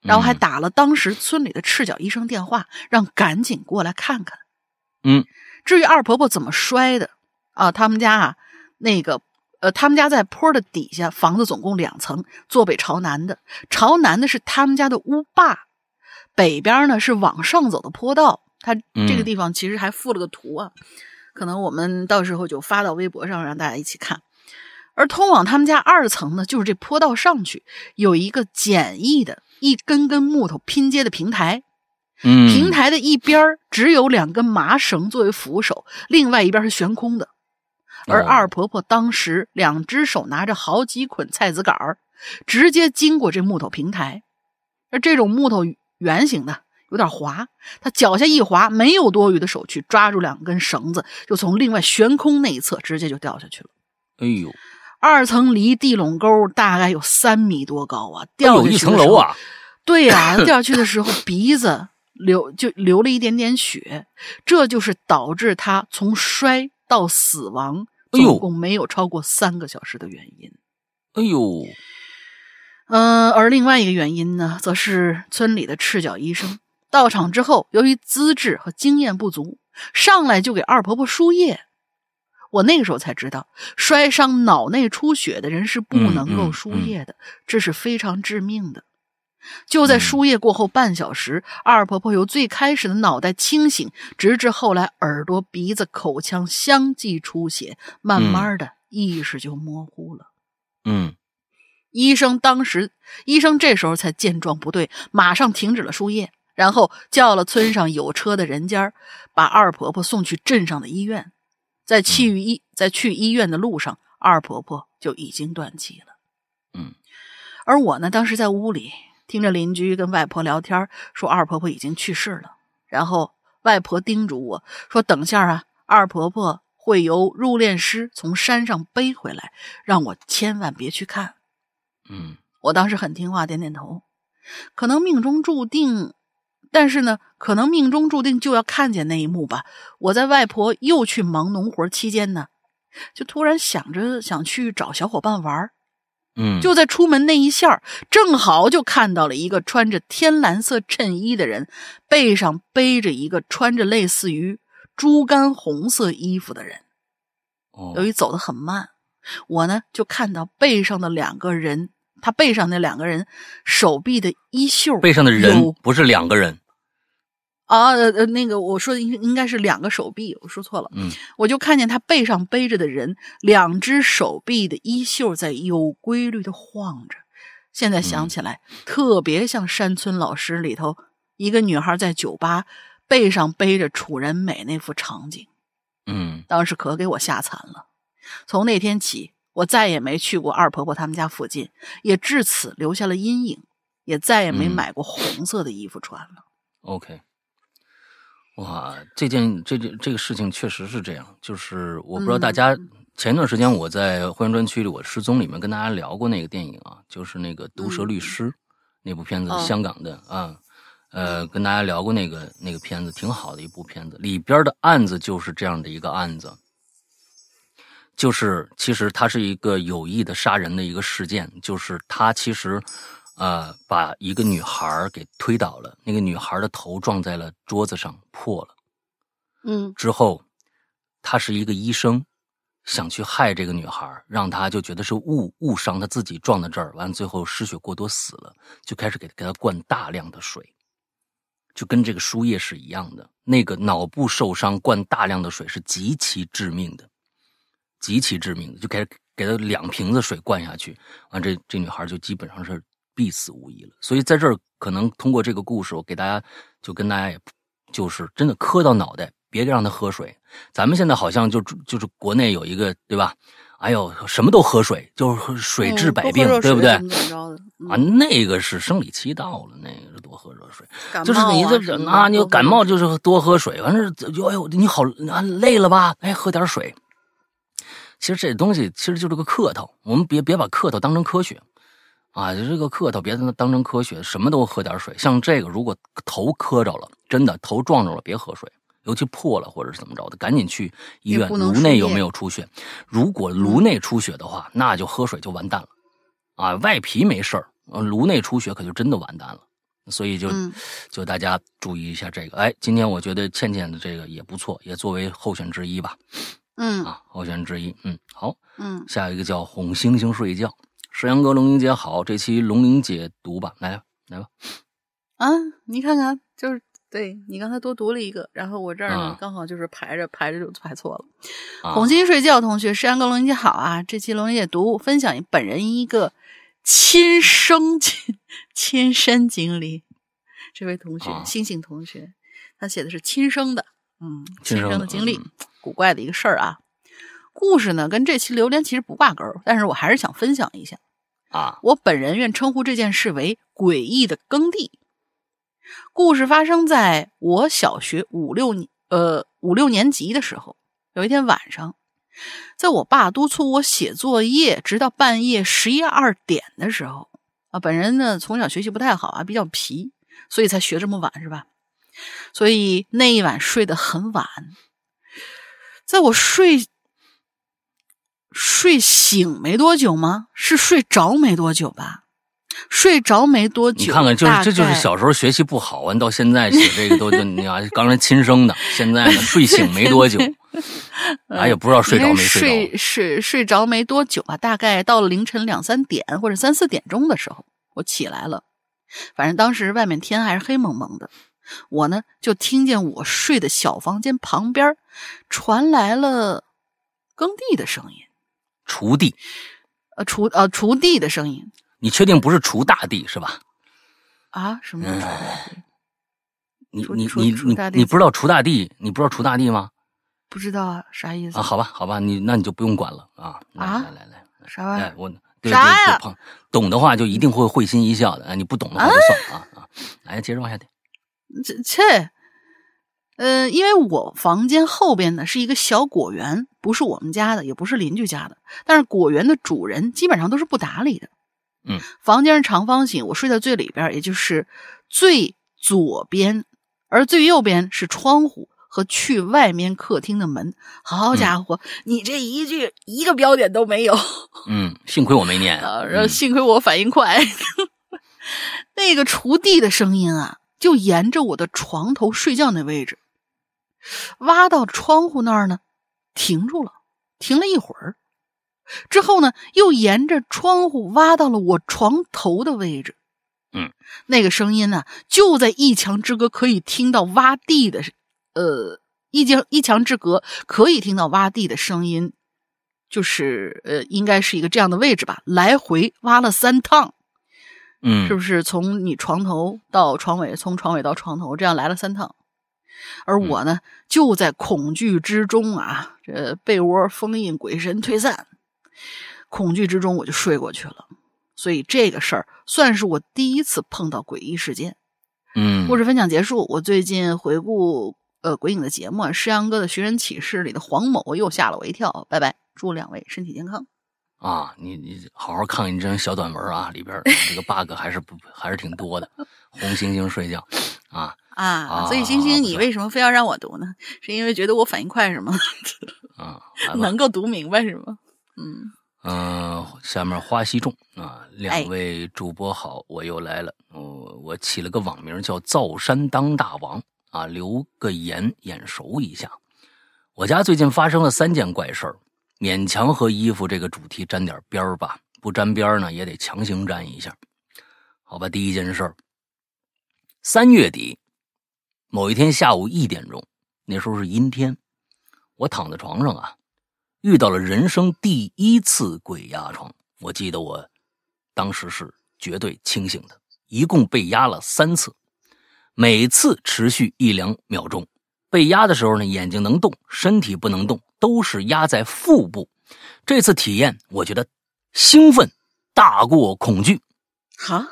然后还打了当时村里的赤脚医生电话，让赶紧过来看看。嗯，至于二婆婆怎么摔的啊？他们家啊，那个呃，他们家在坡的底下，房子总共两层，坐北朝南的。朝南的是他们家的屋坝，北边呢是往上走的坡道。他这个地方其实还附了个图啊，可能我们到时候就发到微博上让大家一起看。而通往他们家二层呢，就是这坡道上去有一个简易的一根根木头拼接的平台。平台的一边只有两根麻绳作为扶手，另外一边是悬空的。而二婆婆当时两只手拿着好几捆菜籽杆儿，直接经过这木头平台。而这种木头圆形的有点滑，她脚下一滑，没有多余的手去抓住两根绳子，就从另外悬空那一侧直接就掉下去了。哎呦，二层离地垄沟大概有三米多高啊！掉有一层楼啊！对呀，掉下去的时候鼻子。流就流了一点点血，这就是导致他从摔到死亡总共没有超过三个小时的原因。哎呦，嗯，而另外一个原因呢，则是村里的赤脚医生到场之后，由于资质和经验不足，上来就给二婆婆输液。我那个时候才知道，摔伤脑内出血的人是不嗯能够嗯输液的，这是非常致命的。就在输液过后半小时，二婆婆由最开始的脑袋清醒，直至后来耳朵、鼻子、口腔相继出血，慢慢的意识就模糊了。嗯医生当时，医生这时候才见状不对，马上停止了输液，然后叫了村上有车的人家，把二婆婆送去镇上的医院。在去医在去医院的路上，二婆婆就已经断气了。嗯，而我呢，当时在屋里听着邻居跟外婆聊天，说二婆婆已经去世了。然后外婆叮嘱我说：“等下啊，二婆婆会由入殓师从山上背回来，让我千万别去看。”嗯我当时很听话，点点头。可能命中注定，但是呢，可能命中注定就要看见那一幕吧。我在外婆又去忙农活期间呢，就突然想着想去找小伙伴玩儿嗯，就在出门那一下儿正好就看到了一个穿着天蓝色衬衣的人，背上背着一个穿着类似于猪肝红色衣服的人。哦。由于走得很慢，我呢就看到背上的两个人，他背上那两个人手臂的衣袖背上的人不是两个人，啊呃呃那个我说的应应该是两个手臂，我说错了。嗯我就看见他背上背着的人，两只手臂的衣袖在有规律的晃着。现在想起来，特别像山村老师里头一个女孩在酒吧背上背着楚人美那幅场景。嗯当时可给我吓惨了。从那天起，我再也没去过二婆婆他们家附近，也至此留下了阴影，也再也没嗯买过红色的衣服穿了。，OK。哇，这件这件这个事情确实是这样，就是我不知道大家、嗯前段时间我在会员专区里，我失踪里面跟大家聊过那个电影啊，就是那个《毒舌律师》那部片子，香港的啊，呃，跟大家聊过那个那个片子，挺好的一部片子，里边的案子就是这样的一个案子，就是其实它是一个有意的杀人的一个事件，就是他其实呃把一个女孩儿给推倒了，那个女孩儿的头撞在了桌子上破了。嗯之后，他是一个医生，想去害这个女孩儿，让她就觉得是误误伤，他自己撞到这儿，完了最后失血过多死了，就开始给给她灌大量的水，就跟这个输液是一样的。那个脑部受伤灌大量的水是极其致命的，极其致命的，就开始给她两瓶子水灌下去，完这这女孩就基本上是必死无疑了。所以在这儿可能通过这个故事，我给大家就跟大家也就是真的磕到脑袋，别让他喝水。咱们现在好像就就是国内有一个对吧？哎呦，什么都喝水，就是喝水治百病，对不对？啊，那个是生理期到了，那个是多喝热水。就是你这人啊，你都感冒就是多喝水，完事就哎呦你好啊累了吧？哎，喝点水。其实这东西其实就是个客套，我们别别把客套当成科学啊，就这个客套别当成科学，什么都喝点水。像这个，如果头磕着了，真的头撞着了，别喝水，尤其破了或者是怎么着的，赶紧去医院。颅内有没有出血？如果颅内出血的话，那就喝水就完蛋了啊！外皮没事颅内出血可就真的完蛋了。所以就、嗯就大家注意一下这个。哎，今天我觉得倩倩的这个也不错，也作为候选之一吧。嗯啊，候选之一。嗯，好，嗯，下一个叫哄星星睡觉。石阳哥、龙玲姐好，这期龙玲姐读吧，来来吧。啊，你看看，就是对你刚才多读了一个，然后我这儿呢、啊刚好就是排着排着就排错了。啊红心睡觉同学，石阳哥龙玲姐好啊！这期龙玲姐读分享本人一个亲生亲亲身经历。这位同学，啊星星同学，他写的是亲生的，嗯，亲亲生的的经历嗯，古怪的一个事儿啊。故事呢跟这期榴莲其实不挂钩，但是我还是想分享一下。啊，我本人愿称呼这件事为诡异的耕地。故事发生在我小学五六年呃五六年级的时候。有一天晚上，在我爸督促我写作业，直到半夜十一二点的时候，啊，本人呢从小学习不太好啊，比较皮，所以才学这么晚是吧？所以那一晚睡得很晚。在我睡睡醒没多久吗？是睡着没多久吧？睡着没多久，你看看，就是这就是小时候学习不好啊，你到现在写这个都就你看刚才亲生的，现在呢睡醒没多久，哎也不知道睡着没睡着。睡睡睡着没多久吧，大概到了凌晨两三点或者三四点钟的时候，我起来了。反正当时外面天还是黑蒙蒙的，我呢就听见我睡的小房间旁边传来了耕地的声音，锄地，呃锄呃锄地的声音你确定不是锄大地是吧？啊？什么锄？你你你你你不知道锄大地，你不知道锄大地吗？不知道啊，啥意思啊，好吧，好吧，你那你就不用管了啊。来啊来来来，啥玩意儿？，哎我对啥呀对对懂的话就一定会会心一笑的，哎，你不懂的话就算了啊啊。来，接着往下点。这这，呃，因为我房间后边呢是一个小果园，不是我们家的，也不是邻居家的。但是果园的主人基本上都是不打理的。嗯，房间是长方形，我睡在最里边，也就是最左边，而最右边是窗户和去外面客厅的门。好家伙，你这一句一个标点都没有。嗯，幸亏我没念啊，然后嗯幸亏我反应快。那个锄地的声音啊，就沿着我的床头睡觉那位置，挖到窗户那儿呢，停住了，停了一会儿，之后呢，又沿着窗户挖到了我床头的位置。嗯，那个声音呢，就在一墙之隔可以听到挖地的，呃，一墙一墙之隔可以听到挖地的声音，就是呃，应该是一个这样的位置吧，来回挖了三趟。嗯，是不是从你床头到床尾，从床尾到床头，这样来了三趟？而我呢，就在恐惧之中啊，这被窝封印，鬼神退散，恐惧之中我就睡过去了。所以这个事儿算是我第一次碰到诡异事件。嗯，故事分享结束，我最近回顾呃鬼影的节目，诗阳哥的《寻人启事》里的黄某又吓了我一跳。拜拜，祝两位身体健康。啊，你你好好看看你这张小短文啊，里边这个 bug 还是不还是挺多的。红猩猩睡觉啊啊，啊所以星星，你为什么非要让我读呢？是因为觉得我反应快是吗？啊，能够读明白是吗？嗯，嗯、下面花溪众啊，哎两位主播好，我又来了。我我起了个网名叫造山当大王啊，留个言眼熟一下。我家最近发生了三件怪事儿，勉强和衣服这个主题沾点边儿吧，不沾边儿呢也得强行沾一下。好吧，第一件事儿，三月底某一天下午一点钟，那时候是阴天，我躺在床上啊，遇到了人生第一次鬼压床。我记得我当时是绝对清醒的，一共被压了三次，每次持续一两秒钟。被压的时候呢，眼睛能动，身体不能动，都是压在腹部。这次体验，我觉得兴奋大过恐惧哈，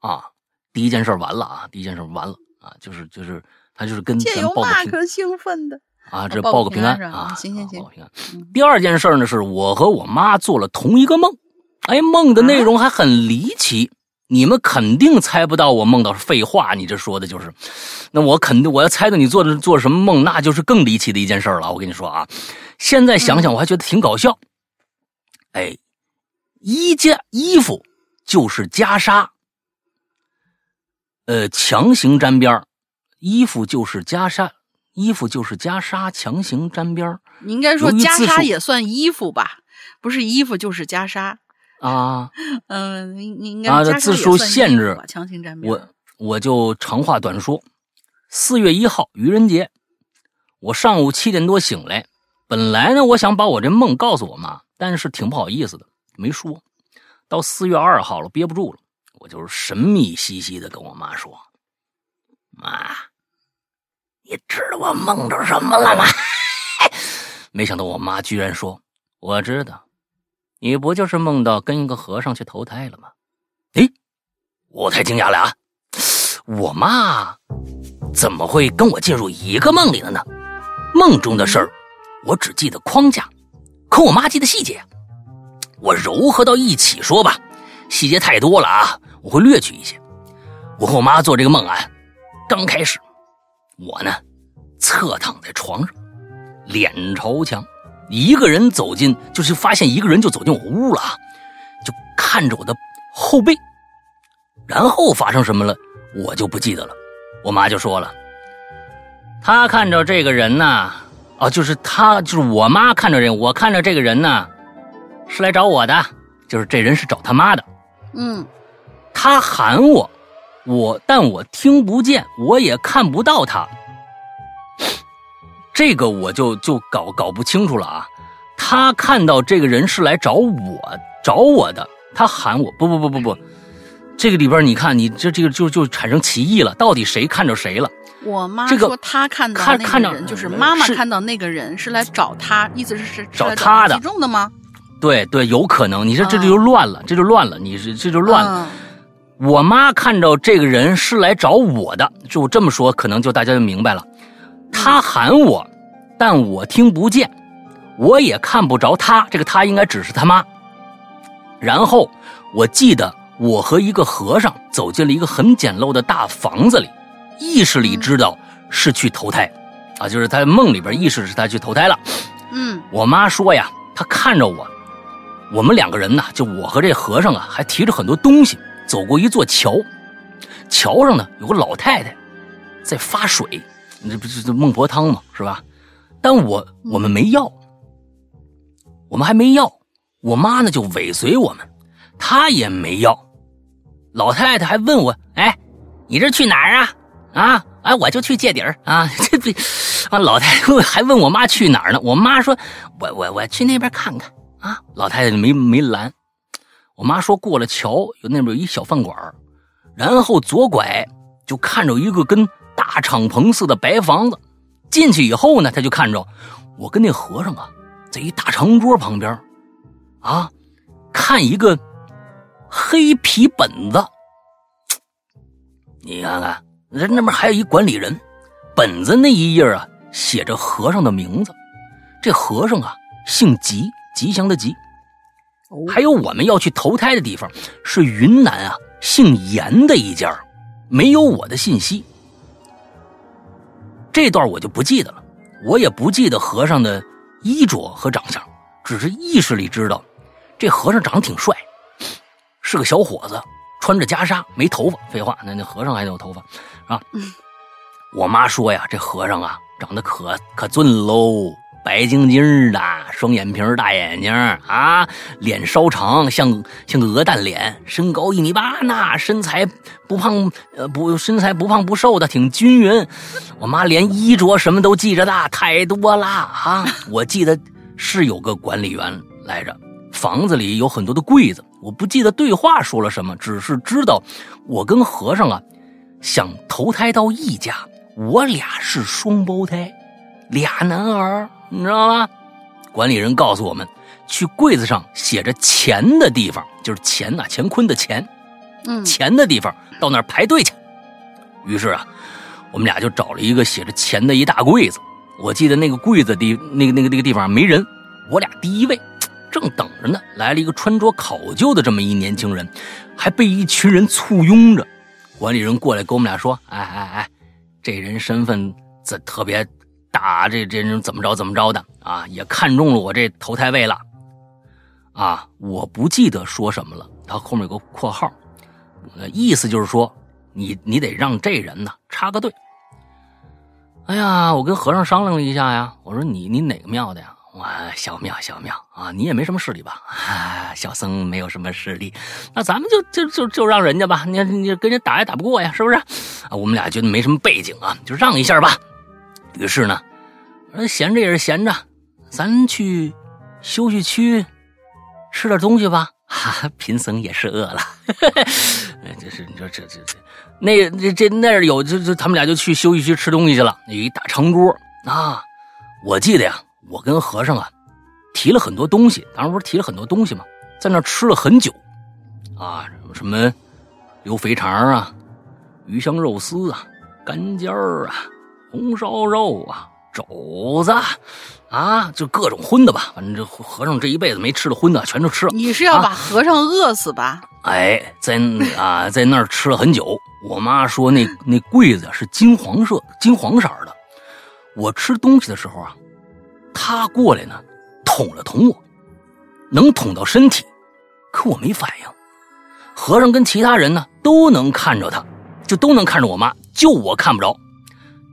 啊！第一件事完了啊，第一件事完了啊，就是就是他就是跟这有咱报个兴奋的？啊，这报报个平安啊，行行行啊报个平安嗯。第二件事呢，是我和我妈做了同一个梦，哎，梦的内容还很离奇，你们肯定猜不到我梦到是废话，你这说的就是，那我肯定我要猜到你做的做什么梦，那就是更离奇的一件事了。我跟你说啊，现在想想我还觉得挺搞笑。哎，衣架衣服就是袈裟，呃，强行沾边儿衣服就是袈裟，衣服就是袈裟，强行沾边儿你应该说袈裟也算衣服吧？不是衣服就是袈裟。啊。嗯，你你应该啊字数限制强行沾边儿。我我就长话短说，四月一号愚人节，我上午七点多醒来，本来呢我想把我这梦告诉我妈，但是挺不好意思的，没说。到四月二号了，憋不住了，我就是神秘兮兮的跟我妈说：“妈，你知道我梦着什么了吗？” 没想到我妈居然说：“我知道，你不就是梦到跟一个和尚去投胎了吗？”诶，我太惊讶了啊！我妈怎么会跟我进入一个梦里了呢？梦中的事儿，我只记得框架，可我妈记得细节。我糅合到一起说吧，细节太多了啊，我会略去一些。我和我妈做这个梦啊，刚开始，我呢侧躺在床上，脸朝墙，一个人走进，就是发现一个人就走进我屋了，就看着我的后背。然后发生什么了，我就不记得了。我妈就说了，她看着这个人呐，啊，就是她，就是我妈看着人，我看着这个人呢，是来找我的，就是这人是找他妈的。嗯他喊我，我但我听不见，我也看不到他。这个我就就搞搞不清楚了啊。他看到这个人是来找我找我的，他喊我，不不不不不，这个里边你看，你这这个就就产生歧义了，到底谁看着谁了？我妈这个说她看到那个人，就是妈妈看到那个人是来找她，意思是是是找来她的集中的吗？对对，有可能，你说这就乱了，这就乱了，你是这就乱了。嗯我妈看着这个人是来找我的，就这么说，可能就大家就明白了。她喊我，但我听不见，我也看不着她。这个她应该只是他妈。然后我记得我和一个和尚走进了一个很简陋的大房子里，意识里知道是去投胎，啊，就是他梦里边意识是他去投胎了。嗯我妈说呀，她看着我，我们两个人呢，就我和这和尚啊，还提着很多东西，走过一座桥，桥上呢有个老太太在发水，这不是这孟婆汤嘛，是吧？但我我们没要，我们还没要，我妈呢就尾随我们，她也没要，老太太还问我，哎，你这去哪儿啊？啊，哎，我就去借底儿啊，这这，啊，老太太 还问我妈去哪儿呢？我妈说，我我我去那边看看啊。老太太没没拦，我妈说过了桥有那边有一小饭馆然后左拐就看着一个跟大敞篷似的白房子，进去以后呢，他就看着我跟那和尚啊，在一大长桌旁边，啊，看一个黑皮本子。你看看，那那边还有一管理人，本子那一页啊，写着和尚的名字。这和尚啊，姓吉，吉祥的吉。哦还有我们要去投胎的地方是云南啊，姓严的一家，没有我的信息。这段我就不记得了，我也不记得和尚的衣着和长相，只是意识里知道，这和尚长得挺帅，是个小伙子，穿着袈裟，没头发。废话，那那和尚还得有头发啊？我妈说呀，这和尚啊，长得可可俊喽，白晶晶的，双眼皮大眼睛啊，脸稍长，像像个鹅蛋脸，身高一米八呢，身材不胖呃不身材不胖不瘦的，挺均匀。我妈连衣着什么都记着的，太多了啊！我记得是有个管理员来着，房子里有很多的柜子，我不记得对话说了什么，只是知道我跟和尚啊想投胎到一家，我俩是双胞胎，俩男儿，你知道吗？管理人告诉我们，去柜子上写着钱的地方，就是钱呐、乾坤的钱，嗯钱的地方，到那儿排队去。于是啊，我们俩就找了一个写着钱的一大柜子。我记得那个柜子地那个那个那个地方没人，我俩第一位，正等着呢。来了一个穿着考究的这么一年轻人，还被一群人簇拥着。管理人过来跟我们俩说：“哎哎哎，这人身份这特别打，这这人怎么着怎么着的啊？也看中了我这投胎位了。”啊，我不记得说什么了。他后面有个括号，意思就是说，你你得让这人呢插个队。哎呀，我跟和尚商量了一下呀，我说你你哪个庙的呀？我小庙小庙啊，你也没什么势力吧？啊，小僧没有什么势力，那咱们就就就就让人家吧，你你跟人打也打不过呀，是不是？啊，我们俩觉得没什么背景啊，就让一下吧。于是呢，闲着也是闲着，咱去休息区吃点东西吧。哈、贫僧也是饿了，哎这是你说这这这，那这这那儿有就就他们俩就去休息区吃东西去了，有一大长桌啊。我记得呀，我跟和尚啊提了很多东西，当时不是提了很多东西吗？在那儿吃了很久啊，什么溜肥肠啊、鱼香肉丝啊、干尖儿啊、红烧肉啊、肘子啊，就各种荤的吧。反正这和尚这一辈子没吃的荤的全都吃了。你是要把和尚饿死吧？哎，在啊，在那儿吃了很久。我妈说那那柜子是金黄色、金黄色的。我吃东西的时候啊，他过来呢，捅了捅我，能捅到身体，可我没反应。和尚跟其他人呢都能看着他，就都能看着我妈，就我看不着。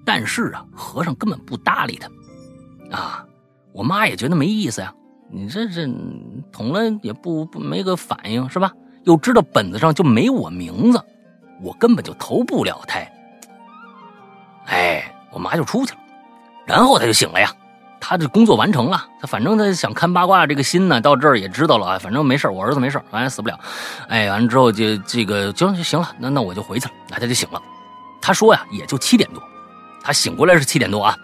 但是啊，和尚根本不搭理他，啊，我妈也觉得没意思呀。你这这捅了也不不没个反应是吧？又知道本子上就没我名字，我根本就投不了胎。哎，我妈就出去了，然后他就醒了呀。他这工作完成了，他反正他想看八卦这个心呢，到这儿也知道了啊。反正没事我儿子没事反正死不了。哎，完了之后就这个就就行了，那那我就回去了。那他就醒了，他说呀，也就七点多。他醒过来是七点多啊，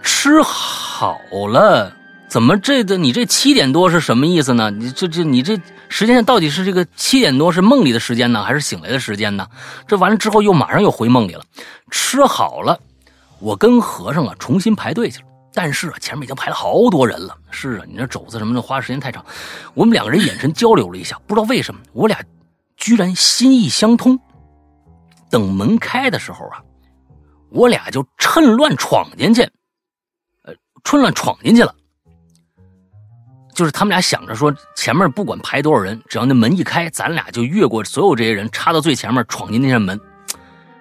吃好了，怎么这个你这七点多是什么意思呢？你这这你这时间到底是这个七点多是梦里的时间呢，还是醒来的时间呢？这完了之后又马上又回梦里了。吃好了，我跟和尚啊重新排队去了，但是啊前面已经排了好多人了。是啊，你这肘子什么的花的时间太长，我们两个人眼神交流了一下，不知道为什么我俩居然心意相通。等门开的时候啊。我俩就趁乱闯进去，呃，趁乱闯进去了。就是他们俩想着说，前面不管排多少人，只要那门一开，咱俩就越过所有这些人，插到最前面，闯进那扇门。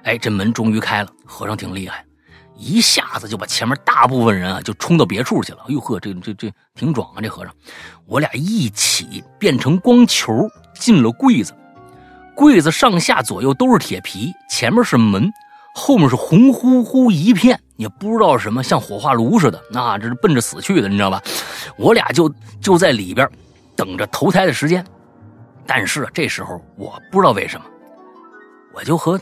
哎，这门终于开了，和尚挺厉害，一下子就把前面大部分人啊就冲到别处去了。哎呦呵，这这这挺壮啊，这和尚。我俩一起变成光球进了柜子，柜子上下左右都是铁皮，前面是门。后面是红乎乎一片，也不知道什么，像火化炉似的。那这是奔着死去的，你知道吧？我俩就就在里边等着投胎的时间。但是这时候我不知道为什么，我就和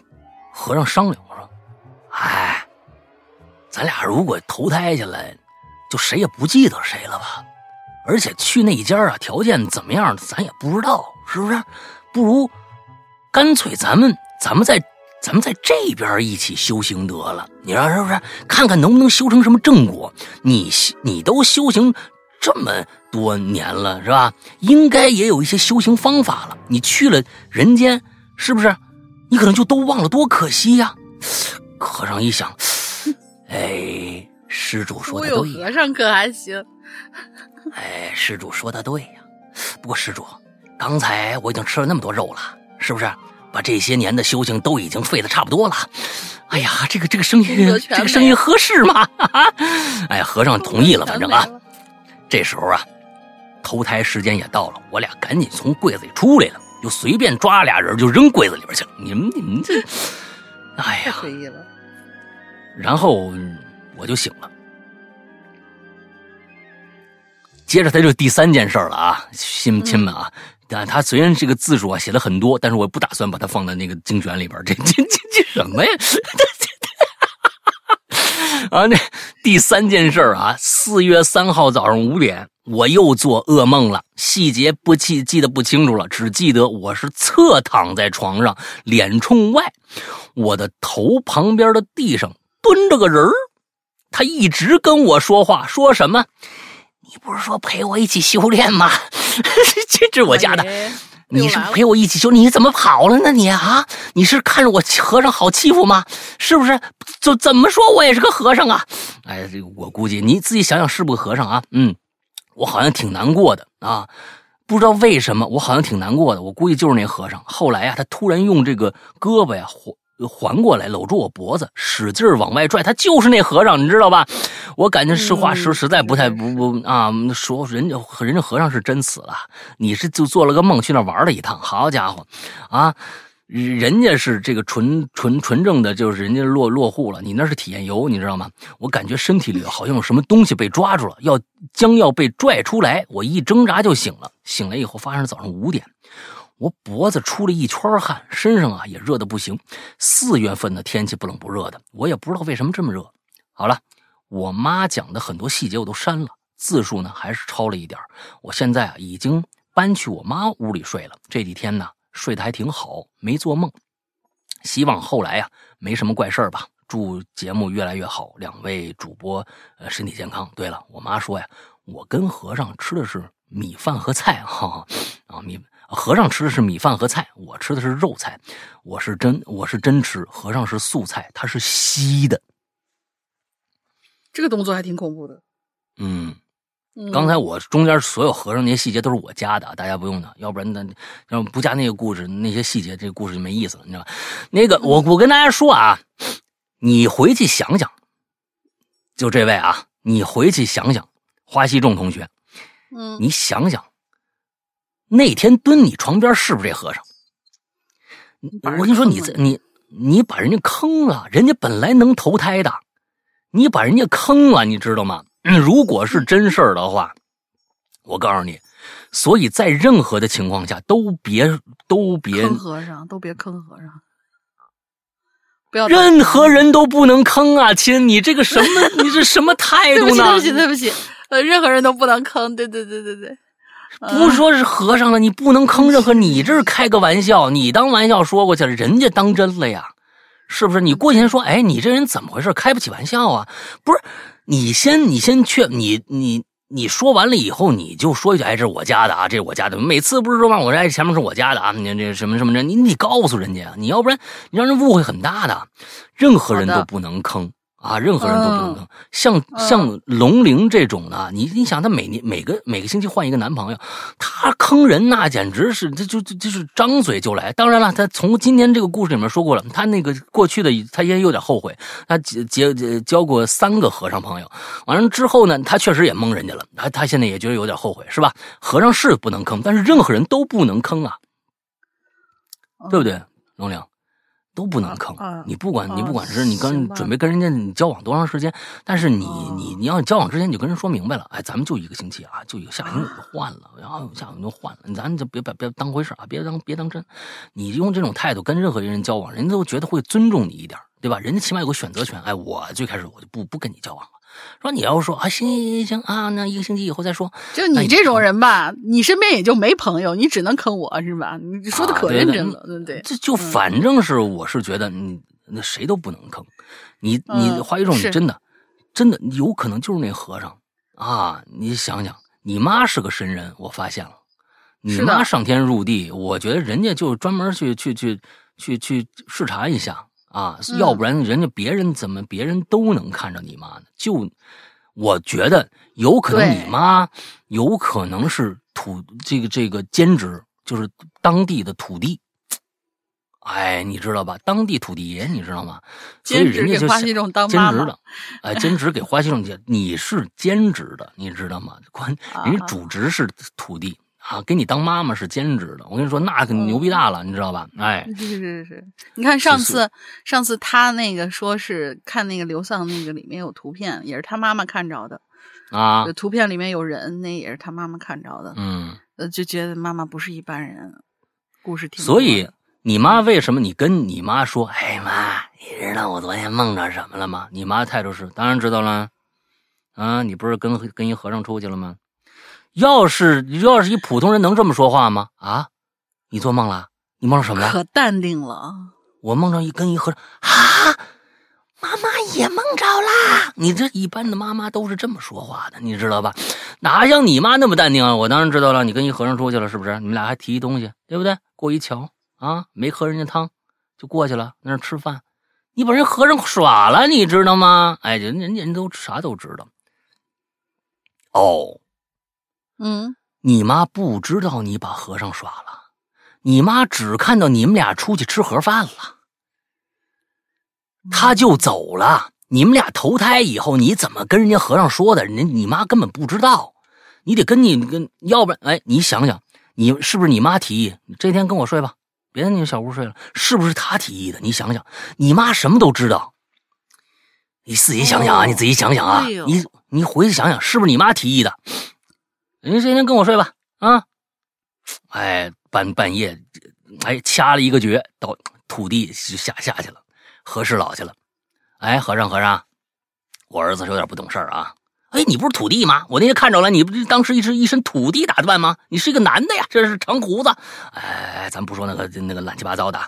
和尚商量，我说：“哎，咱俩如果投胎去了，就谁也不记得谁了吧？而且去那一家啊，条件怎么样，咱也不知道，是不是？不如干脆咱们咱们在。”咱们在这边一起修行得了，你说是不是？看看能不能修成什么正果？你你都修行这么多年了，是吧？应该也有一些修行方法了。你去了人间，是不是？你可能就都忘了，多可惜呀！和尚一想，哎，施主说的对。和尚可还行？哎，施主说的对呀。不过施主，刚才我已经吃了那么多肉了，是不是？把这些年的修行都已经废的差不多了，哎呀，这个这个声音，这个声音合适吗？哎呀，和尚同意了，反正啊，这时候啊，投胎时间也到了，我俩赶紧从柜子里出来了，就随便抓俩人就扔柜子里边去了。你们你们这，哎呀，随意了。然后我就醒了，接着他就第三件事了啊，亲亲们啊。但他虽然这个字数啊写了很多，但是我不打算把它放在那个精选里边。这这这这什么呀？啊，那第三件事啊，四月三号早上五点，我又做噩梦了，细节不记记得不清楚了，只记得我是侧躺在床上，脸冲外，我的头旁边的地上蹲着个人他一直跟我说话，说什么？你不是说陪我一起修炼吗？这是我家的，你是陪我一起修，你怎么跑了呢？你啊，你是看着我和尚好欺负吗？是不是？就怎么说我也是个和尚啊？哎，这个我估计你自己想想是不是和尚啊？嗯，我好像挺难过的啊，不知道为什么我好像挺难过的。我估计就是那和尚。后来呀，他突然用这个胳膊呀。环过来搂住我脖子，使劲往外拽。他就是那和尚，你知道吧？我感觉实话实实在不太不不啊，说人家人家和尚是真死了，你是就做了个梦去那玩了一趟。好家伙，啊，人家是这个纯纯纯正的，就是人家落落户了，你那是体验游，你知道吗？我感觉身体里好像有什么东西被抓住了，要将要被拽出来。我一挣扎就醒了，醒来以后发生早上五点。我脖子出了一圈汗，身上啊也热的不行。四月份的天气不冷不热的，我也不知道为什么这么热。好了，我妈讲的很多细节我都删了，字数呢还是超了一点。我现在啊已经搬去我妈屋里睡了。这几天呢睡得还挺好，没做梦。希望后来呀没什么怪事吧。祝节目越来越好，两位主播呃身体健康。对了，我妈说呀，我跟和尚吃的是米饭和菜，哈 哈啊米和尚吃的是米饭和菜，我吃的是肉菜，我是真我是真吃，和尚是素菜，他是稀的。这个动作还挺恐怖的。嗯，嗯刚才我中间所有和尚那些细节都是我加的，大家不用的，要不然呢，要不加那个故事那些细节，这个故事就没意思了，你知道吧？那个我我跟大家说啊，你回去想想，就这位啊，你回去想想，花西仲同学，嗯，你想想，那天蹲你床边是不是这和尚？我跟你说，你这你你把人家坑了，人家本来能投胎的，你把人家坑了，你知道吗？嗯如果是真事儿的话，我告诉你，所以在任何的情况下都别都别坑和尚都别坑和尚，不要任何人都不能坑啊，亲，你这个什么 你这什么态对不起，对不？起，对不起，呃，任何人都不能坑，对对对对对，不说是和尚了，你不能坑任何，你这是开个玩笑，你当玩笑说过去了，人家当真了呀，是不是？你过去人说，哎，你这人怎么回事？开不起玩笑啊？不是，你先你先劝你你你说完了以后，你就说一句，哎，这是我家的啊，这是我家的。每次不是说让我这，哎，前面是我家的啊，你这什么什么的，你你得告诉人家呀，你要不然你让人误会很大的，任何人都不能坑。啊，任何人都不能嗯坑。像像龙玲这种的，你你想，她每年每个每个星期换一个男朋友，她坑人那简直是，这就就就是张嘴就来。当然了，她从今天这个故事里面说过了，她那个过去的她也有点后悔，她结结结交过三个和尚朋友，完了之后呢，她确实也蒙人家了，她她现在也觉得有点后悔，是吧？和尚是不能坑，但是任何人都不能坑啊，对不对？龙玲都不能坑啊。你不管你啊不管是你跟准备跟人家你交往多长时间，但是你哦你你要交往之前你就跟人说明白了，哎，咱们就一个星期啊，就一个下星期就换了，然后下星期就换了，咱就别别别当回事啊，别当别当真。你用这种态度跟任何一个人交往，人家都觉得会尊重你一点，对吧？人家起码有个选择权。哎，我最开始我就不不跟你交往了。说你要说啊，行行行行啊，那一个星期以后再说。就你这种人吧，你身边也就没朋友，你只能坑我是吧？你说的可认真了，对？这就反正是我是觉得你那谁都不能坑，你你嗯花一种真的真的有可能就是那和尚啊！你想想，你妈是个神人，我发现了，你妈上天入地，我觉得人家就专门去去去去去视察一下啊，嗯要不然人家别人怎么别人都能看着你妈呢？就我觉得有可能你妈有可能是土这个这个兼职，就是当地的土地。哎，你知道吧？当地土地爷，你知道吗？所以兼职人家花西种当兼职的，哎，兼职给花西种姐，你是兼职的，你知道吗？关 人家啊主职是土地啊，给你当妈妈是兼职的。我跟你说，那可牛逼大了，你知道吧？哎，是是是是，你看上是次上次他那个说是看那个刘丧那个里面有图片，也是他妈妈看着的，啊，图片里面有人，那也是他妈妈看着的，嗯，呃，就觉得妈妈不是一般人，故事挺多所以你妈为什么你跟你妈说，哎妈，你知道我昨天梦着什么了吗？你妈态度是，当然知道了。啊，你不是跟跟一和尚出去了吗？要是要是一普通人能这么说话吗？啊，你做梦了？你梦着什么了？可淡定了，我梦着一跟一和尚啊，妈妈也梦着啦。你这一般的妈妈都是这么说话的，你知道吧？哪像你妈那么淡定啊？我当然知道了，你跟一和尚出去了，是不是？你们俩还提一东西，对不对？过一桥啊，没喝人家汤，就过去了，那儿吃饭。你把人和尚耍了，你知道吗？哎，人人家人都啥都知道。哦，嗯，你妈不知道你把和尚耍了，你妈只看到你们俩出去吃盒饭了，她就走了。你们俩投胎以后，你怎么跟人家和尚说的？人家你妈根本不知道，你得跟你跟，要不然，哎，你想想，你是不是你妈提议？你这天跟我睡吧，别在你小屋睡了，是不是她提议的？你想想，你妈什么都知道。你自己想想啊，哦你自己想想啊，哎你你回去想想，是不是你妈提议的？人家这天跟我睡吧，啊，哎，半半夜，哎，掐了一个诀，到土地就下下去了，和事佬去了。哎，和尚和尚，我儿子是有点不懂事儿啊，哎，你不是土地吗？我那天看着了，你不是当时一身一身土地打扮吗？你是一个男的呀，这是长胡子。哎，咱不说那个那个乱七八糟的，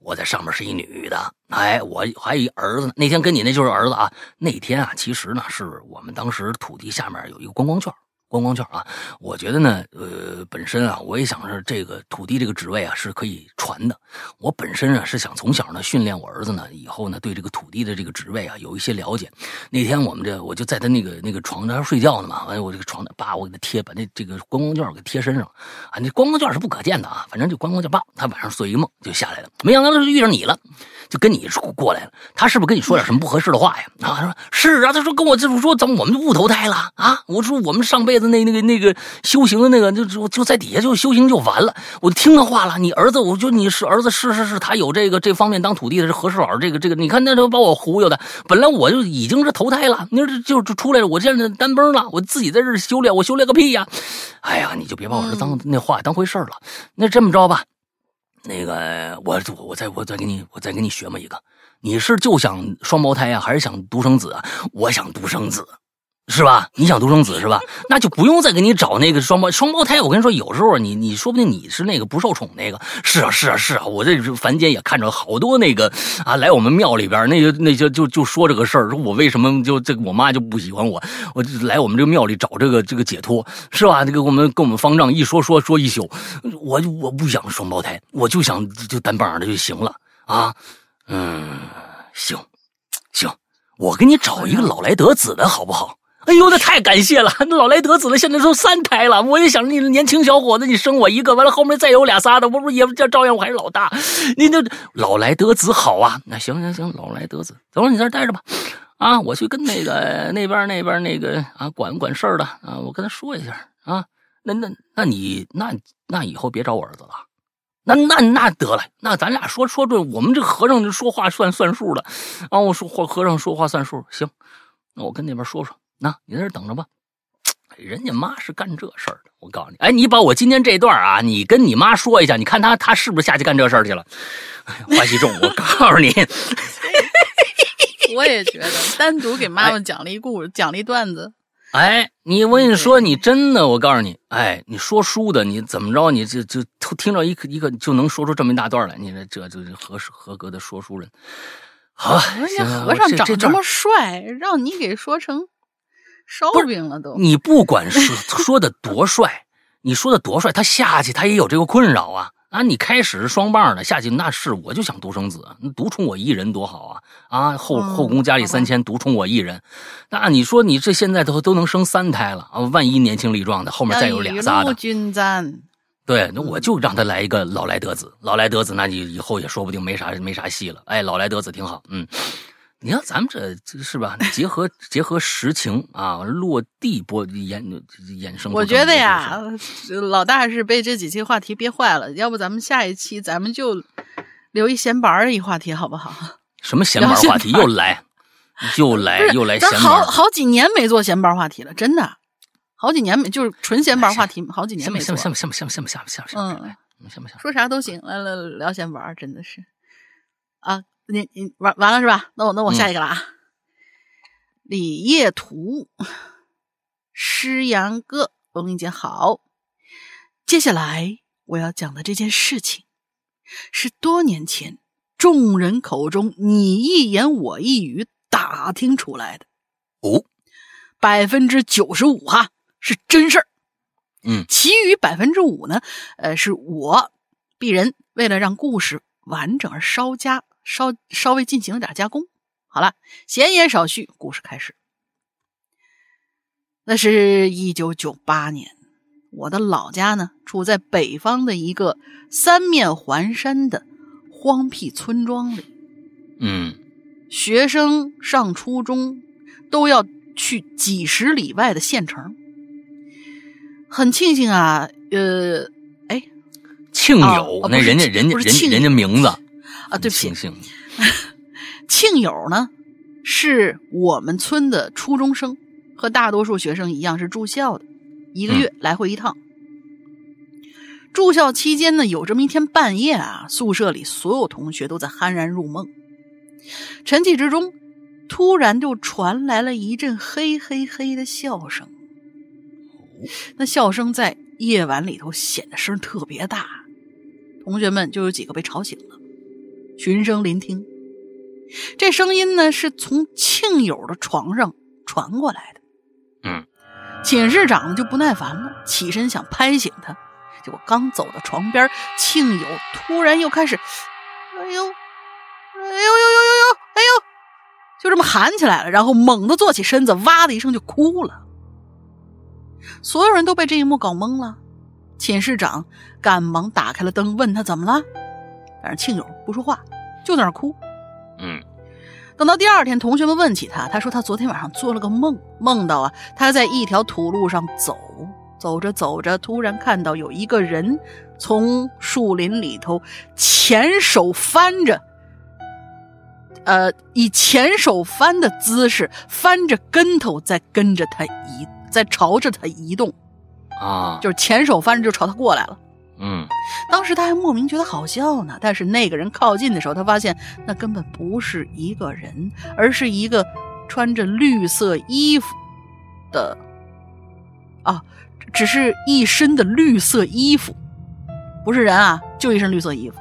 我在上面是一女的。哎，我还有一儿子。那天跟你那就是儿子啊。那天啊，其实呢，是我们当时土地下面有一个观光券。观光券啊，我觉得呢，呃，本身啊，我也想着这个土地这个职位啊是可以传的。我本身啊是想从小呢训练我儿子呢，以后呢对这个土地的这个职位啊有一些了解。那天我们这我就在他那个那个床上睡觉呢嘛，完我这个床叭我给他贴把那这个观光券给贴身上啊，那观光券是不可见的啊，反正就观光卷叭，他晚上做一个梦就下来了，没想到就遇上你了。就跟你过来了，他是不是跟你说点什么不合适的话呀？啊，他说是啊，他说跟我就是说，怎么我们就不投胎了啊？我说我们上辈子那那个那个修行的那个就就就在底下就修行就完了。我听他话了，你儿子，我就你是儿子，是是是，他有这个这方面当土地的是和事佬，这个这个，你看那都把我忽悠的。本来我就已经是投胎了，你说就就出来了，我现在单崩了，我自己在这修炼，我修炼个屁呀！哎呀，你就别把我这当那话当回事了。那这么着吧。那个，我我我再我再给你我再给你学么一个，你是就想双胞胎啊，还是想独生子啊？我想独生子，是吧？你想独生子是吧？那就不用再给你找那个双胞双胞胎。我跟你说，有时候你你说不定你是那个不受宠那个。是啊是啊是啊，我这凡间也看着好多那个啊，来我们庙里边那些那些就就说这个事儿，说我为什么就这个我妈就不喜欢我，我就来我们这个庙里找这个这个解脱，是吧？这个我们跟我们方丈一说说说一宿。我就我不想双胞胎，我就想就单棒的就行了啊，嗯，行，行，我给你找一个老来得子的好不好？哎呦，那太感谢了，那老来得子的现在都三胎了，我也想你年轻小伙子，你生我一个，完了后面再有俩仨的，我不也照照样我还是老大？你那老来得子好啊，那行行行，老来得子，走，你在这待着吧，啊，我去跟那个那边那边那个啊管管事儿的啊，我跟他说一下啊。那那那你那那以后别找我儿子了，那那那得了，那咱俩说说这，我们这和尚说话算算数的，啊，我说和和尚说话算数，行，那我跟那边说说，那你在这等着吧。人家妈是干这事儿的，我告诉你，哎，你把我今天这段啊，你跟你妈说一下，你看她她是不是下去干这事儿去了？欢喜重，我告诉你，我也觉得单独给妈妈讲了一故事，讲了一段子。哎，你我跟你说，你真的，我告诉你，哎，你说书的，你怎么着，你就就听着一个一个就能说出这么一大段来，你这这就是合合格的说书人。好，人家和尚长这么帅，让你给说成烧饼了都。你不管是 说的多帅，你说的多帅，他下去他也有这个困扰啊。啊，你开始是双棒的，下去那是我就想独生子，独宠我一人多好啊！啊，后后宫佳丽三千，独宠我一人，那你说你这现在都都能生三胎了啊？万一年轻力壮的，后面再有俩仨的，均沾。对，那我就让他来一个老来得子，老来得子，那你以后也说不定没啥没啥戏了。哎，老来得子挺好，嗯。你看咱们这是吧？结合 结合实情啊，落地播衍衍生。我觉得呀，老大是被这几期话题憋坏了。要不咱们下一期咱们就留一闲白儿一话题好不好？什么闲白话题又来，又来又来闲板。好好几年没做闲白话题了，真的，好几年没就是纯闲白话题，好几年没做。行不行不行不行不行不行不行不行，嗯，行不行？说啥都行，来来聊闲板真的是啊。你你完完了是吧？那我那我下一个了啊。李业图，诗阳哥，龙玲姐好。接下来我要讲的这件事情，是多年前众人口中你一言我一语打听出来的。哦，百分之九十五哈是真事儿。嗯，其余百分之五呢，呃，是我鄙人为了让故事完整而稍加。稍稍微进行了点加工，好了，闲言少叙，故事开始。那是一九九八年，我的老家呢，处在北方的一个三面环山的荒僻村庄里。嗯，学生上初中都要去几十里外的县城。很庆幸啊，呃，哎，庆友，那人家人家人人家名字。啊，对不起，庆友呢，是我们村的初中生，和大多数学生一样是住校的，一个月来回一趟。住校期间呢，有这么一天半夜啊，宿舍里所有同学都在酣然入梦，沉寂之中，突然就传来了一阵嘿嘿嘿的笑声。那笑声在夜晚里头显得声特别大，同学们就有几个被吵醒了，循声聆听。这声音呢是从庆友的床上传过来的。嗯，寝室长就不耐烦了，起身想拍醒他，结果刚走到床边，庆友突然又开始，哎呦，哎呦呦呦呦呦，哎呦，就这么喊起来了，然后猛地坐起身子，哇的一声就哭了。所有人都被这一幕搞懵了，寝室长赶忙打开了灯，问他怎么了，但是庆友不说话，就在那哭。嗯，等到第二天，同学们问起他，他说他昨天晚上做了个梦，梦到啊他在一条土路上走，走着走着，突然看到有一个人从树林里头前手翻着，呃，以前手翻的姿势翻着跟头在跟着他移，在朝着他移动，啊，就是前手翻着就朝他过来了。嗯当时他还莫名觉得好笑呢，但是那个人靠近的时候，他发现那根本不是一个人，而是一个穿着绿色衣服的，啊，只是一身的绿色衣服，不是人啊，就一身绿色衣服。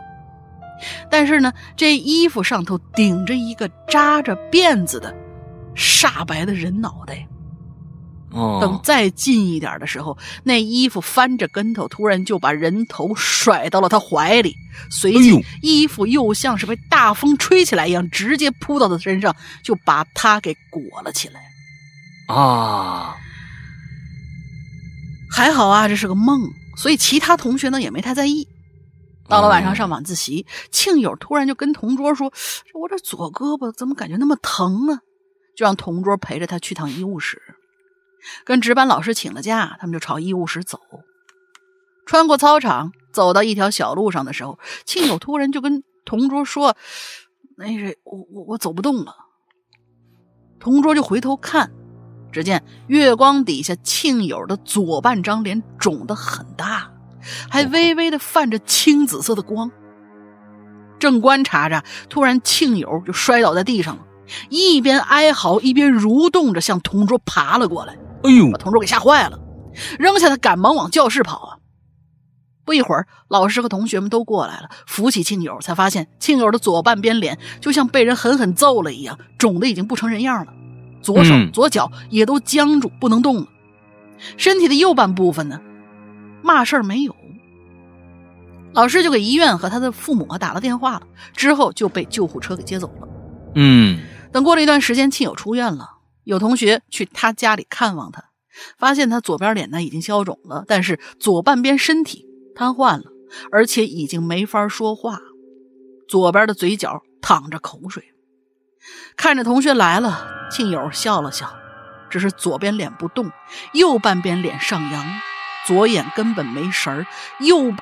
但是呢，这衣服上头顶着一个扎着辫子的煞白的人脑袋。哦，等再近一点的时候，那衣服翻着跟头，突然就把人头甩到了他怀里，随即哎衣服又像是被大风吹起来一样，直接扑到他身上，就把他给裹了起来。啊，还好啊，这是个梦，所以其他同学呢也没太在意。到了晚上哦上晚自习，庆友突然就跟同桌说：“我这左胳膊怎么感觉那么疼啊？”就让同桌陪着他去趟医务室。跟值班老师请了假，他们就朝医务室走。穿过操场，走到一条小路上的时候，庆友突然就跟同桌说：“那是我我我走不动了。”同桌就回头看，只见月光底下庆友的左半张脸肿得很大，还微微的泛着青紫色的光。正观察着，突然庆友就摔倒在地上了，一边哀嚎一边蠕动着向同桌爬了过来。哎呦把，同桌给吓坏了，扔下他赶忙往教室跑啊！不一会儿，老师和同学们都过来了，扶起庆友，才发现庆友的左半边脸就像被人狠狠揍了一样，肿的已经不成人样了，左手、嗯左脚也都僵住不能动了。身体的右半部分呢，嘛事儿没有。老师就给医院和他的父母啊打了电话了，之后就被救护车给接走了。嗯等过了一段时间，庆友出院了，有同学去他家里看望他，发现他左边脸呢已经消肿了，但是左半边身体瘫痪了，而且已经没法说话，左边的嘴角淌着口水。看着同学来了，庆友笑了笑，只是左边脸不动，右半边脸上扬，左眼根本没神儿，右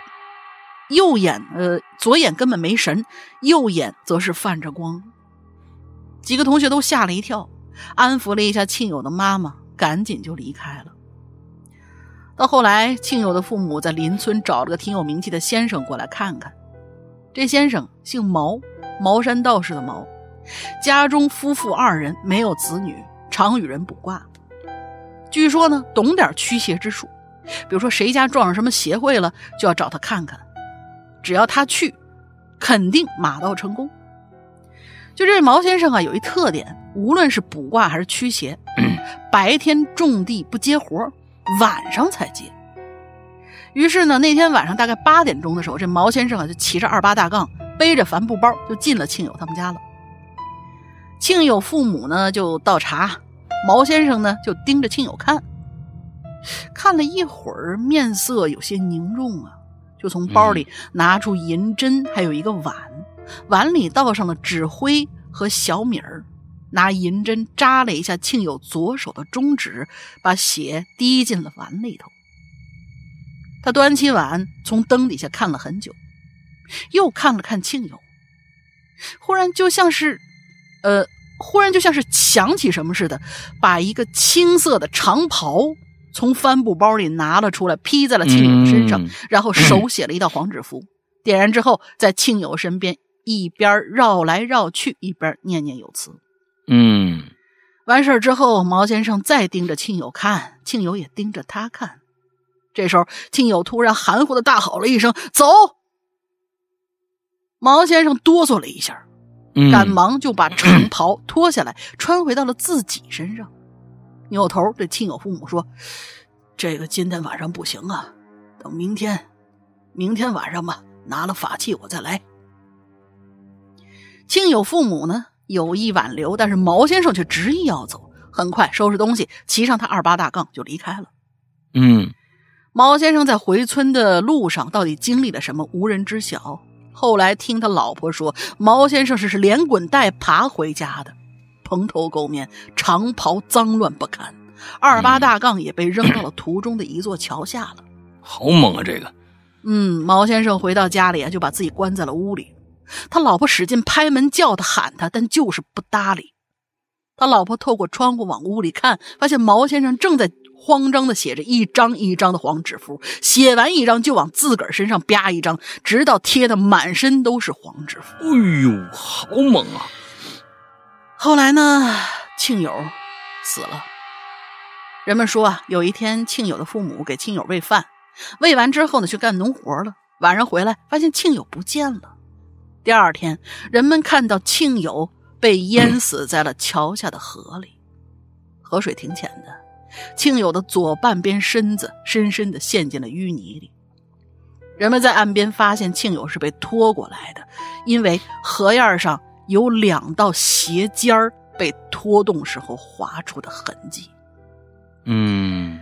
右眼呃左眼根本没神，右眼则是泛着光。几个同学都吓了一跳，安抚了一下庆友的妈妈，赶紧就离开了。到后来，庆友的父母在邻村找了个挺有名气的先生过来看看。这先生姓毛，茅山道士的毛，家中夫妇二人，没有子女，常与人卜卦。据说呢，懂点驱邪之术，比如说谁家撞上什么邪会了，就要找他看看，只要他去，肯定马到成功。就这毛先生啊，有一特点，无论是卜卦还是驱邪，白天种地不接活，晚上才接。于是呢，那天晚上大概八点钟的时候，这毛先生啊就骑着二八大杠，背着帆布包就进了庆友他们家了。庆友父母呢就倒茶，毛先生呢就盯着庆友看，看了一会儿，面色有些凝重啊，就从包里拿出银针，还有一个碗。碗里倒上了纸灰和小米儿，拿银针扎了一下庆友左手的中指，把血滴进了碗里头。他端起碗，从灯底下看了很久，又看了看庆友，忽然就像是，呃，忽然就像是想起什么似的，把一个青色的长袍从帆布包里拿了出来，披在了庆友身上，嗯然后手写了一道黄纸符，点燃之后，在庆友身边一边绕来绕去，一边念念有词。嗯完事儿之后，毛先生再盯着庆友看，庆友也盯着他看。这时候，庆友突然含糊的大吼了一声：“走！”毛先生哆嗦了一下，嗯，赶忙就把长袍脱下来，穿回到了自己身上，扭头对亲友父母说：“这个今天晚上不行啊，等明天，明天晚上吧，拿了法器我再来。”庆友父母呢有意挽留，但是毛先生却执意要走，很快收拾东西，骑上他二八大杠就离开了。嗯毛先生在回村的路上到底经历了什么，无人知晓。后来听他老婆说，毛先生是是连滚带爬回家的，蓬头垢面，长袍脏乱不堪，二八大杠也被扔到了途中的一座桥下了。好猛啊，这个，嗯，毛先生回到家里啊，就把自己关在了屋里。他老婆使劲拍门叫他喊他，但就是不搭理。他老婆透过窗户往屋里看，发现毛先生正在慌张的写着一张一张的黄纸符，写完一张就往自个儿身上啪一张，直到贴的满身都是黄纸符。哎呦，好猛啊！后来呢，庆友死了。人们说啊，有一天庆友的父母给庆友喂饭，喂完之后呢，去干农活了。晚上回来，发现庆友不见了。第二天，人们看到庆友被淹死在了桥下的河里，河水挺浅的，庆友的左半边身子深深的陷进了淤泥里。人们在岸边发现庆友是被拖过来的，因为河沿上有两道斜尖儿被拖动时候划出的痕迹。嗯，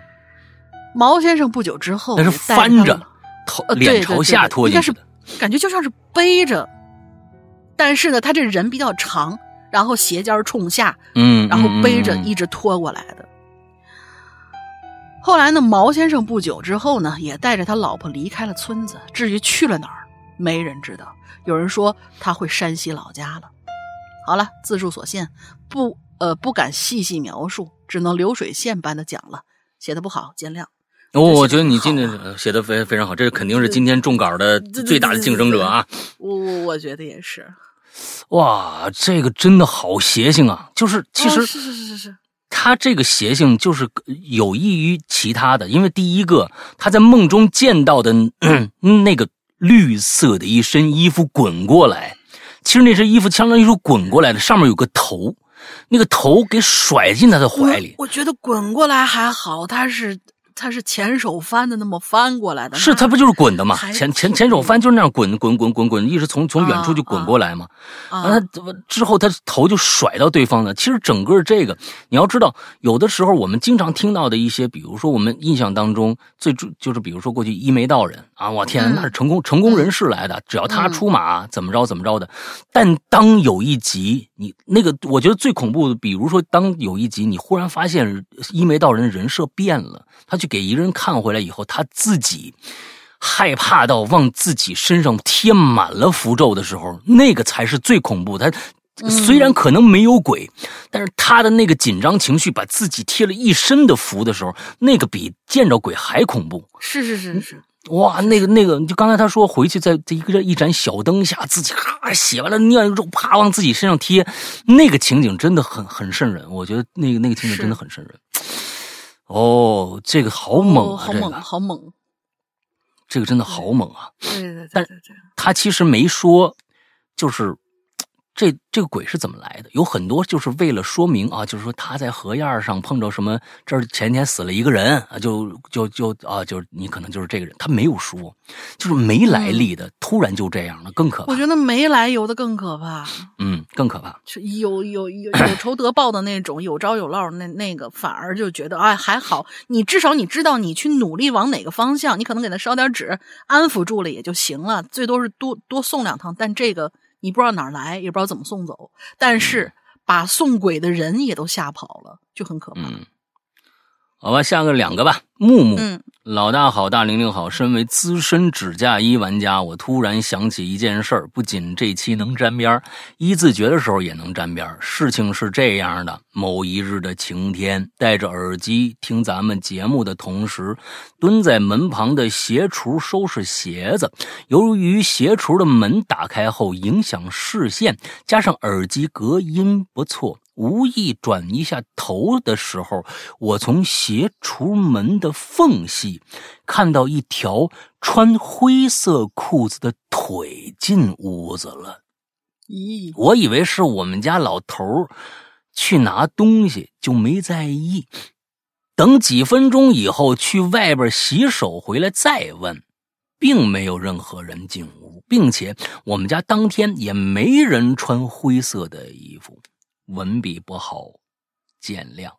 毛先生不久之后那是翻着头脸朝下对应该是拖进去的。感觉就像是背着，但是呢，他这人比较长，然后鞋尖冲下，嗯，然后背着嗯一直拖过来的。后来呢，毛先生不久之后呢，也带着他老婆离开了村子。至于去了哪儿，没人知道。有人说他回山西老家了。好了，字数所限，不呃不敢细细描述，只能流水线般的讲了，写的不好，见谅。哦，我觉得你今天呃写的非非常好，这肯定是今天中稿的最大的竞争者啊！我我我觉得也是。哇，这个真的好邪性啊！就是其实哦是是是是是，他这个邪性就是有益于其他的，因为第一个他在梦中见到的嗯那个绿色的一身衣服滚过来，其实那身衣服相当于是滚过来的，上面有个头，那个头给甩进他的怀里。我。我觉得滚过来还好，他是他是前手翻的那么翻过来的，是他不就是滚的嘛？前前前手翻就是那样滚滚滚滚滚，一直从从远处就滚过来嘛。啊完了他之后，他头就甩到对方的。其实整个这个，你要知道，有的时候我们经常听到的一些，比如说我们印象当中最主就是，比如说过去一眉道人啊，我天，嗯那是成功成功人士来的，只要他出马，怎么着怎么着的。但当有一集，你那个我觉得最恐怖的，比如说当有一集你忽然发现一眉道人的人设变了，他去给一个人看回来以后，他自己。害怕到往自己身上贴满了符咒的时候，那个才是最恐怖的。他虽然可能没有鬼，但是他的那个紧张情绪，把自己贴了一身的符的时候，那个比见着鬼还恐怖。是是是是，哇，那个那个，就刚才他说回去在这一个一盏小灯下，自己咔写完了尿肉，啪往自己身上贴，那个情景真的很很瘆人。我觉得那个那个情景真的很瘆人。哦，这个好猛啊！哦好猛，这个好猛，这个真的好猛啊！对对对但对对，他其实没说，就是这这个鬼是怎么来的？有很多就是为了说明啊，就是说他在河沿上碰着什么，这儿前天死了一个人啊，就就就啊，就是你可能就是这个人，他没有说，就是没来历的，突然就这样了，更可怕我。觉得没来由的更可怕，嗯，更可怕。有有有有仇得报的那种，有招有落那那个，反而就觉得哎还好，你至少你知道你去努力往哪个方向，你可能给他烧点纸安抚住了也就行了，最多是多多送两趟，但这个你不知道哪儿来，也不知道怎么送走，但是把送鬼的人也都吓跑了，就很可怕。嗯，好吧，下个两个吧。木木，嗯老大好，大玲玲好。身为资深指甲衣玩家，我突然想起一件事儿，不仅这期能沾边儿，一字诀的时候也能沾边儿。事情是这样的：某一日的晴天，戴着耳机听咱们节目的同时，蹲在门旁的鞋橱收拾鞋子。由于鞋橱的门打开后影响视线，加上耳机隔音不错。无意转一下头的时候，我从斜橱门的缝隙看到一条穿灰色裤子的腿进屋子了。咦，我以为是我们家老头儿去拿东西，就没在意。等几分钟以后去外边洗手回来再问，并没有任何人进屋，并且我们家当天也没人穿灰色的衣服。文笔不好，见谅。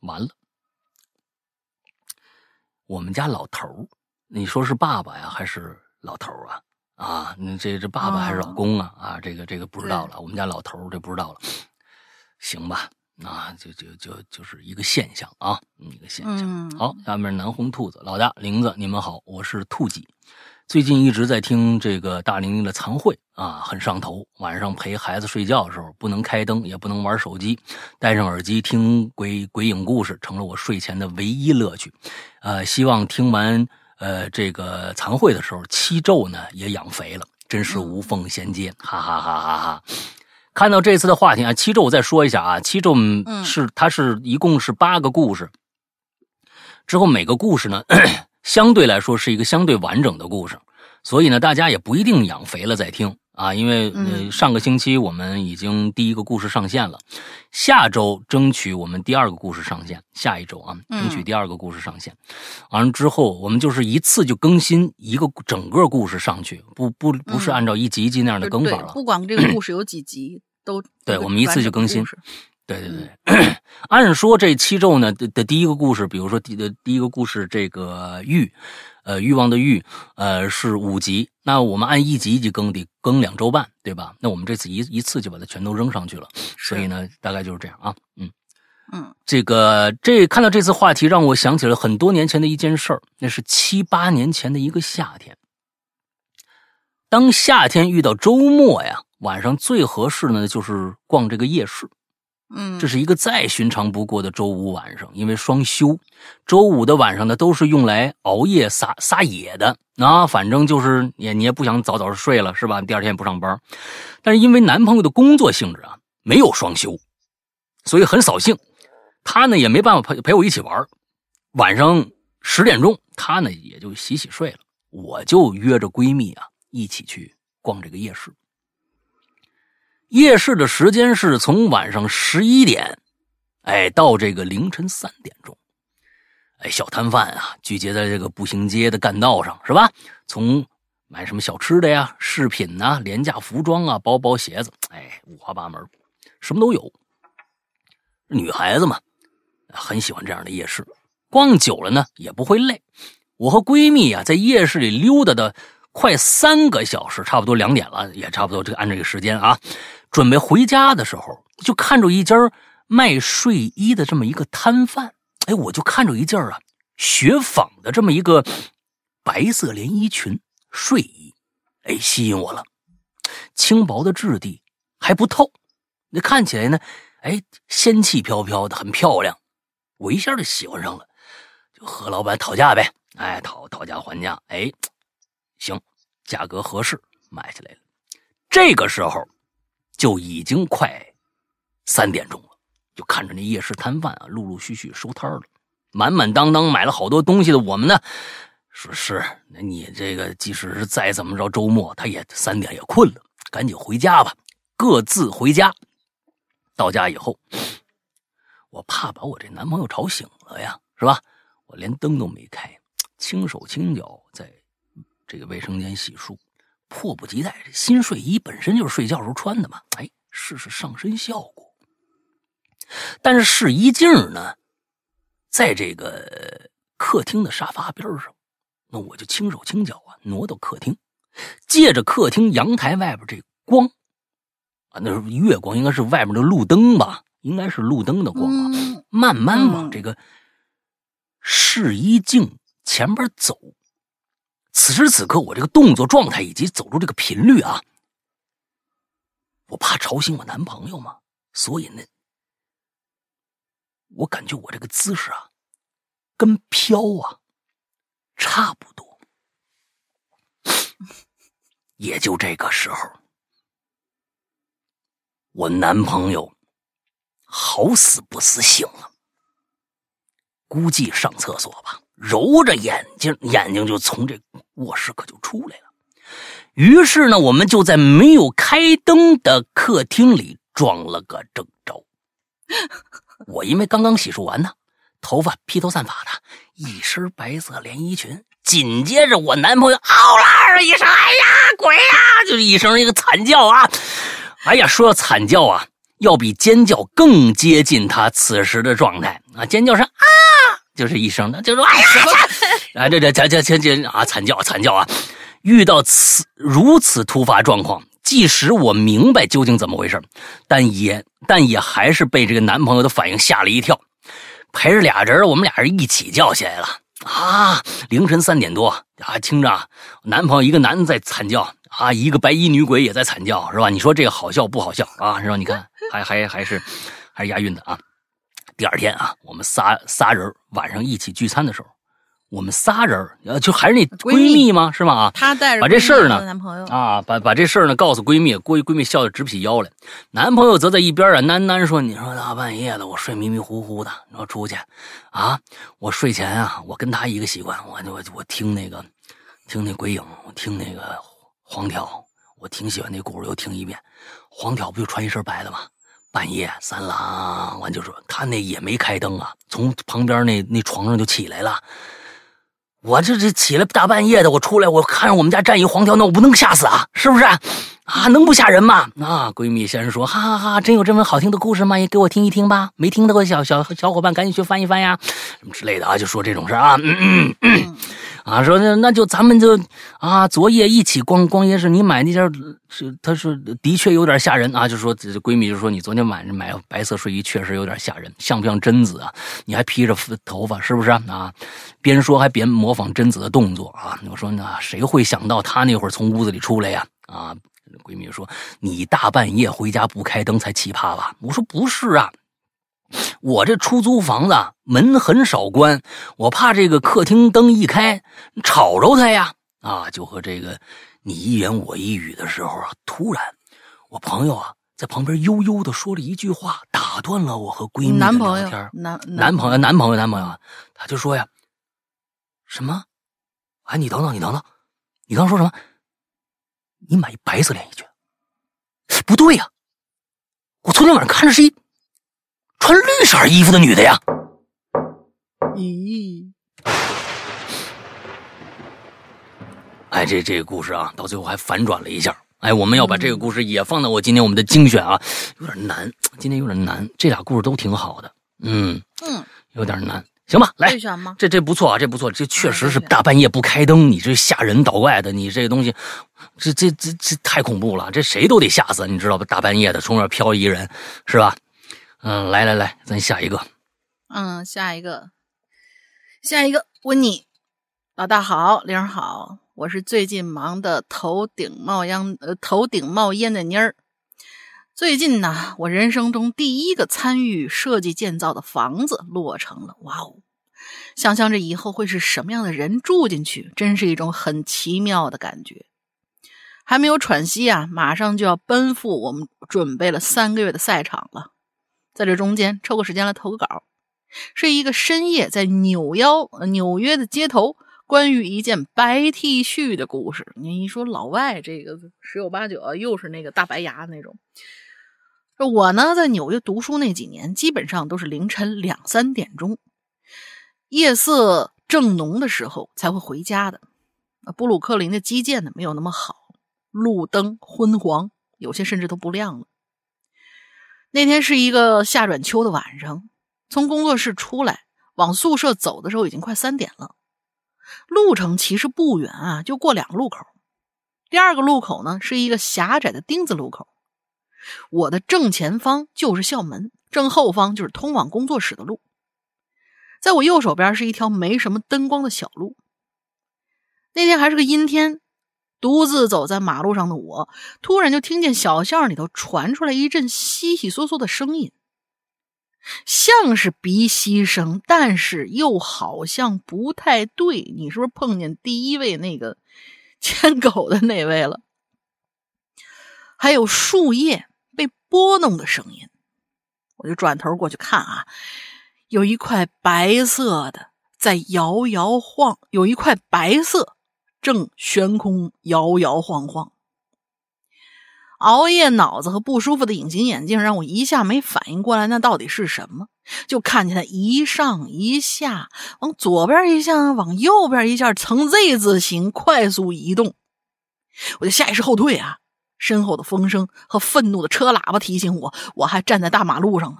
完了，我们家老头儿，你说是爸爸呀，还是老头儿啊？啊，你这这爸爸还是老公啊？啊，这个这个不知道了。我们家老头儿这不知道了。行吧，那就就就就是一个现象啊，一个现象。嗯，好，下面南红兔子老大玲子，你们好，我是兔几。最近一直在听这个大玲玲的残会啊，很上头。晚上陪孩子睡觉的时候，不能开灯，也不能玩手机，戴上耳机听鬼鬼影故事，成了我睡前的唯一乐趣。呃，希望听完呃这个残会的时候，七咒呢也养肥了，真是无缝衔接，哈哈哈哈哈！看到这次的话题啊，七咒我再说一下啊，七咒嗯是它是一共是八个故事，之后每个故事呢。相对来说是一个相对完整的故事，所以呢，大家也不一定养肥了再听啊，因为呃嗯。上个星期我们已经第一个故事上线了，下周争取我们第二个故事上线，下一周啊嗯争取第二个故事上线，完了之后我们就是一次就更新一个整个故事上去，不不不是嗯。按照一集一集那样的更法了，不管这个故事有几集，都对我们一次就更新对对对，按说这七咒呢的的第一个故事，比如说第的第一个故事，这个欲，呃，欲望的欲，呃，是五集。那我们按一集一集更，得更两周半，对吧？那我们这次一一次就把它全都扔上去了，所以呢，大概就是这样啊。嗯，嗯这个这看到这次话题，让我想起了很多年前的一件事儿，那是七八年前的一个夏天。当夏天遇到周末呀，晚上最合适呢，就是逛这个夜市。嗯，这是一个再寻常不过的周五晚上，因为双休，周五的晚上呢都是用来熬夜撒撒野的啊。反正就是你你也不想早早睡了是吧？第二天不上班，但是因为男朋友的工作性质啊，没有双休，所以很扫兴。他呢也没办法陪陪我一起玩。晚上十点钟，他呢也就洗洗睡了，我就约着闺蜜啊一起去逛这个夜市。夜市的时间是从晚上十一点，哎，到这个凌晨三点钟。哎，小摊贩啊，聚集在这个步行街的干道上，是吧？从买什么小吃的呀、饰品呐、廉价服装啊、包包、鞋子，哎，五花八门，什么都有。女孩子嘛，很喜欢这样的夜市，逛久了呢也不会累。我和闺蜜啊，在夜市里溜达的快三个小时，差不多两点了，也差不多这个按这个时间啊。准备回家的时候，就看着一家卖睡衣的这么一个摊贩，哎，我就看着一件啊雪纺的这么一个白色连衣裙睡衣，哎，吸引我了。轻薄的质地还不透，那看起来呢，哎，仙气飘飘的，很漂亮。我一下就喜欢上了，就和老板讨价呗，哎，讨讨价还价，哎，行，价格合适，买下来了。这个时候。就已经快三点钟了，就看着那夜市摊贩啊，陆陆续续收摊了，满满当当买了好多东西的我们呢，说是那你这个即使是再怎么着周末，他也三点也困了，赶紧回家吧，各自回家。到家以后，我怕把我这男朋友吵醒了呀，是吧？我连灯都没开，轻手轻脚在这个卫生间洗漱。迫不及待，这新睡衣本身就是睡觉时候穿的嘛，哎，试试上身效果。但是试衣镜呢，在这个客厅的沙发边上，那我就轻手轻脚啊，挪到客厅，借着客厅阳台外边这光啊，那是月光，应该是外面的路灯吧，应该是路灯的光啊，嗯慢慢往这个试衣镜前边走。此时此刻，我这个动作状态以及走路这个频率啊，我怕吵醒我男朋友嘛，所以呢，我感觉我这个姿势啊，跟飘啊差不多。也就这个时候，我男朋友好死不死醒了，估计上厕所吧，揉着眼睛，眼睛就从这卧室可就出来了。于是呢，我们就在没有开灯的客厅里装了个正着。我因为刚刚洗漱完呢，头发披头散发的，一身白色连衣裙。紧接着，我男朋友嗷啦一声：“哎呀，鬼呀！”就是一声一个惨叫啊！哎呀，说要惨叫啊，要比尖叫更接近他此时的状态啊！尖叫声啊，就是一声的，就说：“哎呀！”啊，这这这这这这啊，惨叫惨叫啊！遇到此如此突发状况，即使我明白究竟怎么回事，但也但也还是被这个男朋友的反应吓了一跳。陪着俩人，我们俩人一起叫起来了。啊！凌晨三点多啊，听着，男朋友一个男的在惨叫啊，一个白衣女鬼也在惨叫，是吧？你说这个好笑不好笑啊？是吧？你看，还还还是还是押韵的啊。第二天啊，我们仨仨人晚上一起聚餐的时候。我们仨人呃，就还是那闺蜜吗？是吗？啊，她带着把这事儿呢，男朋友啊，把把这事儿呢告诉闺蜜，闺闺蜜笑得直不起腰来。男朋友则在一边啊喃喃说：“你说大半夜的，我睡迷迷糊糊的，你说出去啊？我睡前啊，我跟他一个习惯，我我我听那个听那鬼影，我听那个黄条，我挺喜欢那故事，又听一遍。黄条不就穿一身白的吗？半夜三郎完就说他那也没开灯啊，从旁边那那床上就起来了。”我这这起来大半夜的，我出来我看着我们家站一黄条，那我不能吓死啊？是不是？啊，能不吓人吗？啊，闺蜜先生说，哈哈哈，真有这么好听的故事吗？也给我听一听吧。没听的小小小伙伴赶紧去翻一翻呀，什么之类的啊，就说这种事啊。嗯嗯嗯。啊，说那那就咱们就啊，昨夜一起逛逛夜市，你买那件是，他说的确有点吓人啊，就说这闺蜜就说你昨天晚上买白色睡衣确实有点吓人，像不像贞子啊？你还披着头发是不是啊？边说还边模仿贞子的动作啊。我说那谁会想到他那会儿从屋子里出来呀？啊，闺蜜说你大半夜回家不开灯才奇葩吧？我说不是啊。我这出租房子门很少关，我怕这个客厅灯一开吵着他呀。啊，就和这个你一言我一语的时候啊，突然我朋友啊在旁边悠悠的说了一句话，打断了我和闺蜜的聊天。男男朋友男朋友男朋友，他就说呀，什么？哎，你等等，你等等，你刚说什么？你买一白色连衣裙？不对呀，我昨天晚上看着是一。穿绿色衣服的女的呀？咦，哎，这这个故事啊，到最后还反转了一下。哎，我们要把这个故事也放到我今天我们的精选啊，有点难，今天有点难。这俩故事都挺好的，嗯嗯，有点难，行吧？来，选吗？这这不错啊，这不错，这确实是大半夜不开灯，你这吓人捣怪的，你这个东西，这这这这太恐怖了，这谁都得吓死，你知道吧？大半夜的从那飘一人，是吧？嗯，来来来，咱下一个。嗯，下一个，下一个，温妮，老大好，玲儿好，我是最近忙的头顶冒烟，呃，头顶冒烟的妮儿。最近呢，我人生中第一个参与设计建造的房子落成了，哇哦！想象着以后会是什么样的人住进去，真是一种很奇妙的感觉。还没有喘息啊，马上就要奔赴我们准备了三个月的赛场了。在这中间抽个时间来投个稿，是一个深夜在纽腰纽约的街头，关于一件白 T 恤的故事。你一说老外，这个十有八九啊，又是那个大白牙那种。我呢，在纽约读书那几年，基本上都是凌晨两三点钟，夜色正浓的时候才会回家的。布鲁克林的基建呢，没有那么好，路灯昏黄，有些甚至都不亮了。那天是一个夏转秋的晚上，从工作室出来往宿舍走的时候，已经快三点了。路程其实不远啊，就过两个路口。第二个路口呢是一个狭窄的丁字路口，我的正前方就是校门，正后方就是通往工作室的路。在我右手边是一条没什么灯光的小路。那天还是个阴天。独自走在马路上的我，突然就听见小巷里头传出来一阵悉悉嗦嗦的声音，像是鼻息声，但是又好像不太对。你是不是碰见第一位那个 牵狗的那位了？还有树叶被拨弄的声音。我我就转头过去看啊，有一块白色的在摇摇晃，有一块白色正悬空摇摇晃晃。熬夜脑子和不舒服的隐形眼镜让我一下没反应过来，那到底是什么？就看见它一上一下，往左边一下，往右边一下，呈 Z 字形快速移动。我就下意识后退啊，身后的风声和愤怒的车喇叭提醒我，我还站在大马路上呢。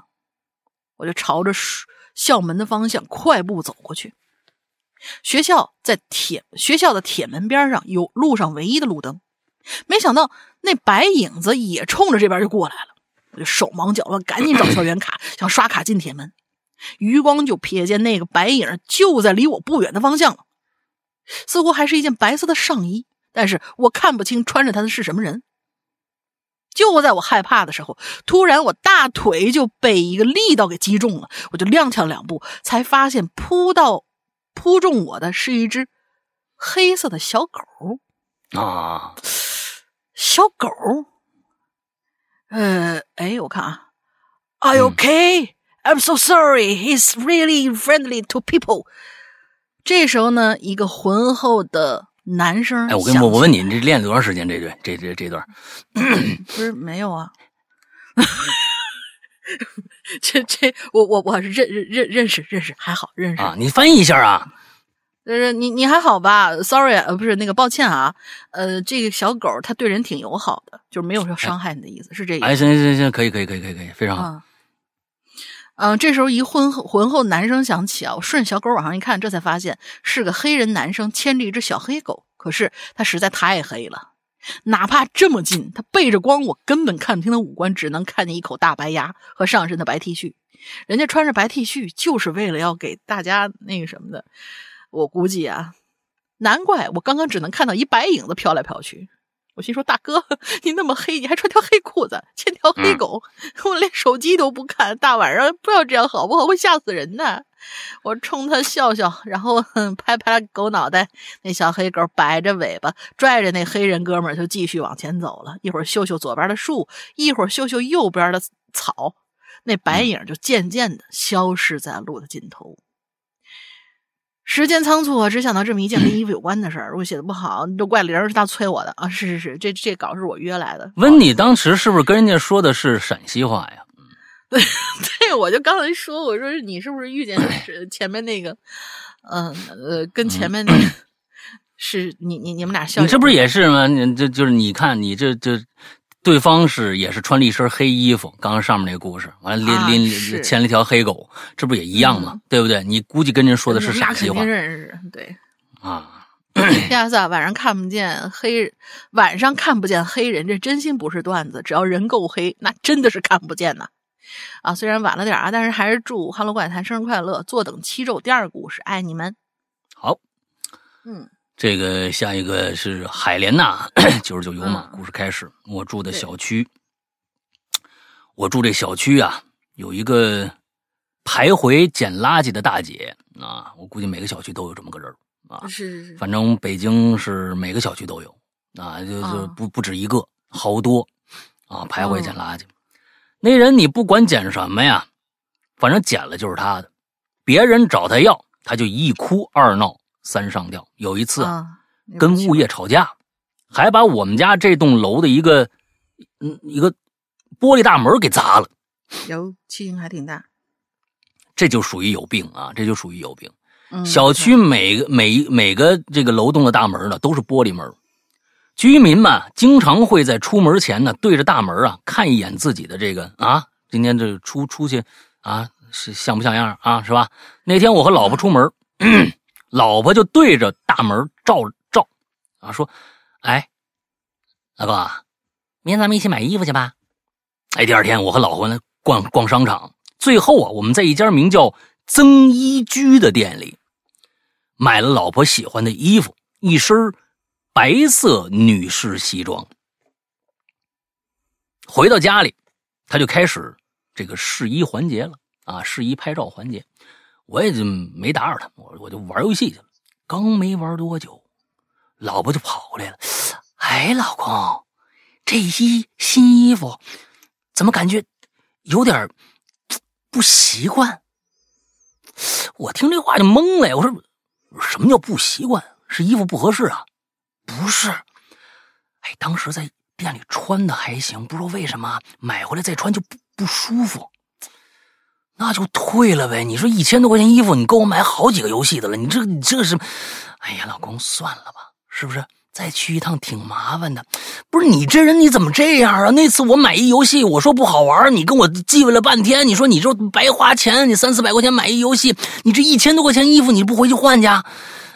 我就朝着校门的方向快步走过去。学校在铁学校的铁门边上有路上唯一的路灯。没想到那白影子也冲着这边就过来了，我就手忙脚乱，赶紧找校园卡，想刷卡进铁门。余光就瞥见那个白影就在离我不远的方向了，似乎还是一件白色的上衣，但是我看不清穿着它的是什么人。就在我害怕的时候，突然我大腿就被一个力道给击中了，我就踉跄两步，才发现扑到扑中我的是一只黑色的小狗啊。小狗，呃，哎，我看啊，Are you okay? I'm so sorry. He's really friendly to people. 这时候呢，一个浑厚的男生，哎，我跟我我问你，你这练了多长时间？这段这这这段，不是没有啊？这这，我我我认认认认识认识，还好认识啊？你翻译一下啊？呃，你你还好吧？Sorry，呃，不是那个，抱歉啊。呃，这个小狗它对人挺友好的，就是没有说伤害你的意思，是这意思。哎，行行行，可以可以可以可以可以，非常好。嗯，这时候一浑厚浑厚男声响起啊，我顺小狗往上一看，这才发现是个黑人男生牵着一只小黑狗。可是他实在太黑了，哪怕这么近，他背着光，我根本看不清他五官，只能看见一口大白牙和上身的白 T 恤。人家穿着白 T 恤就是为了要给大家那个什么的。我估计啊，难怪我刚刚只能看到一白影子飘来飘去。我心说：“大哥，你那么黑，你还穿条黑裤子，牵条黑狗，我连手机都不看，大晚上不要这样好不好？会吓死人的。”我冲他笑笑，然后拍拍狗脑袋。那小黑狗摆着尾巴，拽着那黑人哥们儿就继续往前走了。一会儿嗅嗅左边的树，一会儿嗅嗅右边的草，那白影就渐渐的消失在路的尽头。时间仓促，我只想到这么一件跟衣服有关的事儿。如果写的不好，都怪玲儿是他催我的啊！是是是，这这稿是我约来的。问你当时是不是跟人家说的是陕西话呀？对对，我就刚才说，我说你是不是遇见是前面那个，嗯呃，跟前面那个是你你你们俩笑？你这不是也是吗？你这就是你看你这这。对方是也是穿了一身黑衣服，刚刚上面那个故事，完了拎拎牵了一条黑狗，这不也一样吗？对不对？你估计跟人说的是陕西话。认识，对啊。亚瑟晚上看不见黑，晚上看不见黑人，这真心不是段子。只要人够黑，那真的是看不见呐。啊，虽然晚了点啊，但是还是祝《哈喽怪谈》生日快乐！坐等七周第二个故事，爱你们。好，嗯。这个下一个是海莲娜九十九油嘛？故事开始，我住的小区，我住这小区啊，有一个徘徊捡垃圾的大姐啊，我估计每个小区都有这么个人啊。是是是，反正北京是每个小区都有啊，就就不不止一个，好多啊，徘徊捡垃圾。那人你不管捡什么呀，反正捡了就是他的，别人找他要，他就一哭二闹。三上吊，有一次啊，跟物业吵架，还把我们家这栋楼的一个嗯一个玻璃大门给砸了，有气性还挺大，这就属于有病啊！这就属于有病。小区每个每每个这个楼栋的大门呢都是玻璃门，居民们经常会在出门前呢对着大门啊看一眼自己的这个啊，今天这出出去啊是像不像样啊？是吧？那天我和老婆出门。老婆就对着大门照照，啊，说：“哎，老公，明天咱们一起买衣服去吧。”哎，第二天我和老婆呢逛逛商场，最后啊，我们在一家名叫“曾衣居”的店里买了老婆喜欢的衣服，一身白色女士西装。回到家里，他就开始这个试衣环节了啊，试衣拍照环节。我也就没打扰他，我我就玩游戏去了。刚没玩多久，老婆就跑过来了。哎，老公，这衣新衣服怎么感觉有点不习惯。我听这话就懵了，我说什么叫不习惯？是衣服不合适啊？不是，哎，当时在店里穿的还行，不知道为什么买回来再穿就不不舒服，那就退了呗。你说一千多块钱衣服，你够我买好几个游戏的了，你这你这是，哎呀，老公算了吧，是不是？再去一趟挺麻烦的，不是你这人你怎么这样啊？那次我买一游戏，我说不好玩，你跟我忌讳了半天，你说你这白花钱，你三四百块钱买一游戏，你这一千多块钱衣服你不回去换去？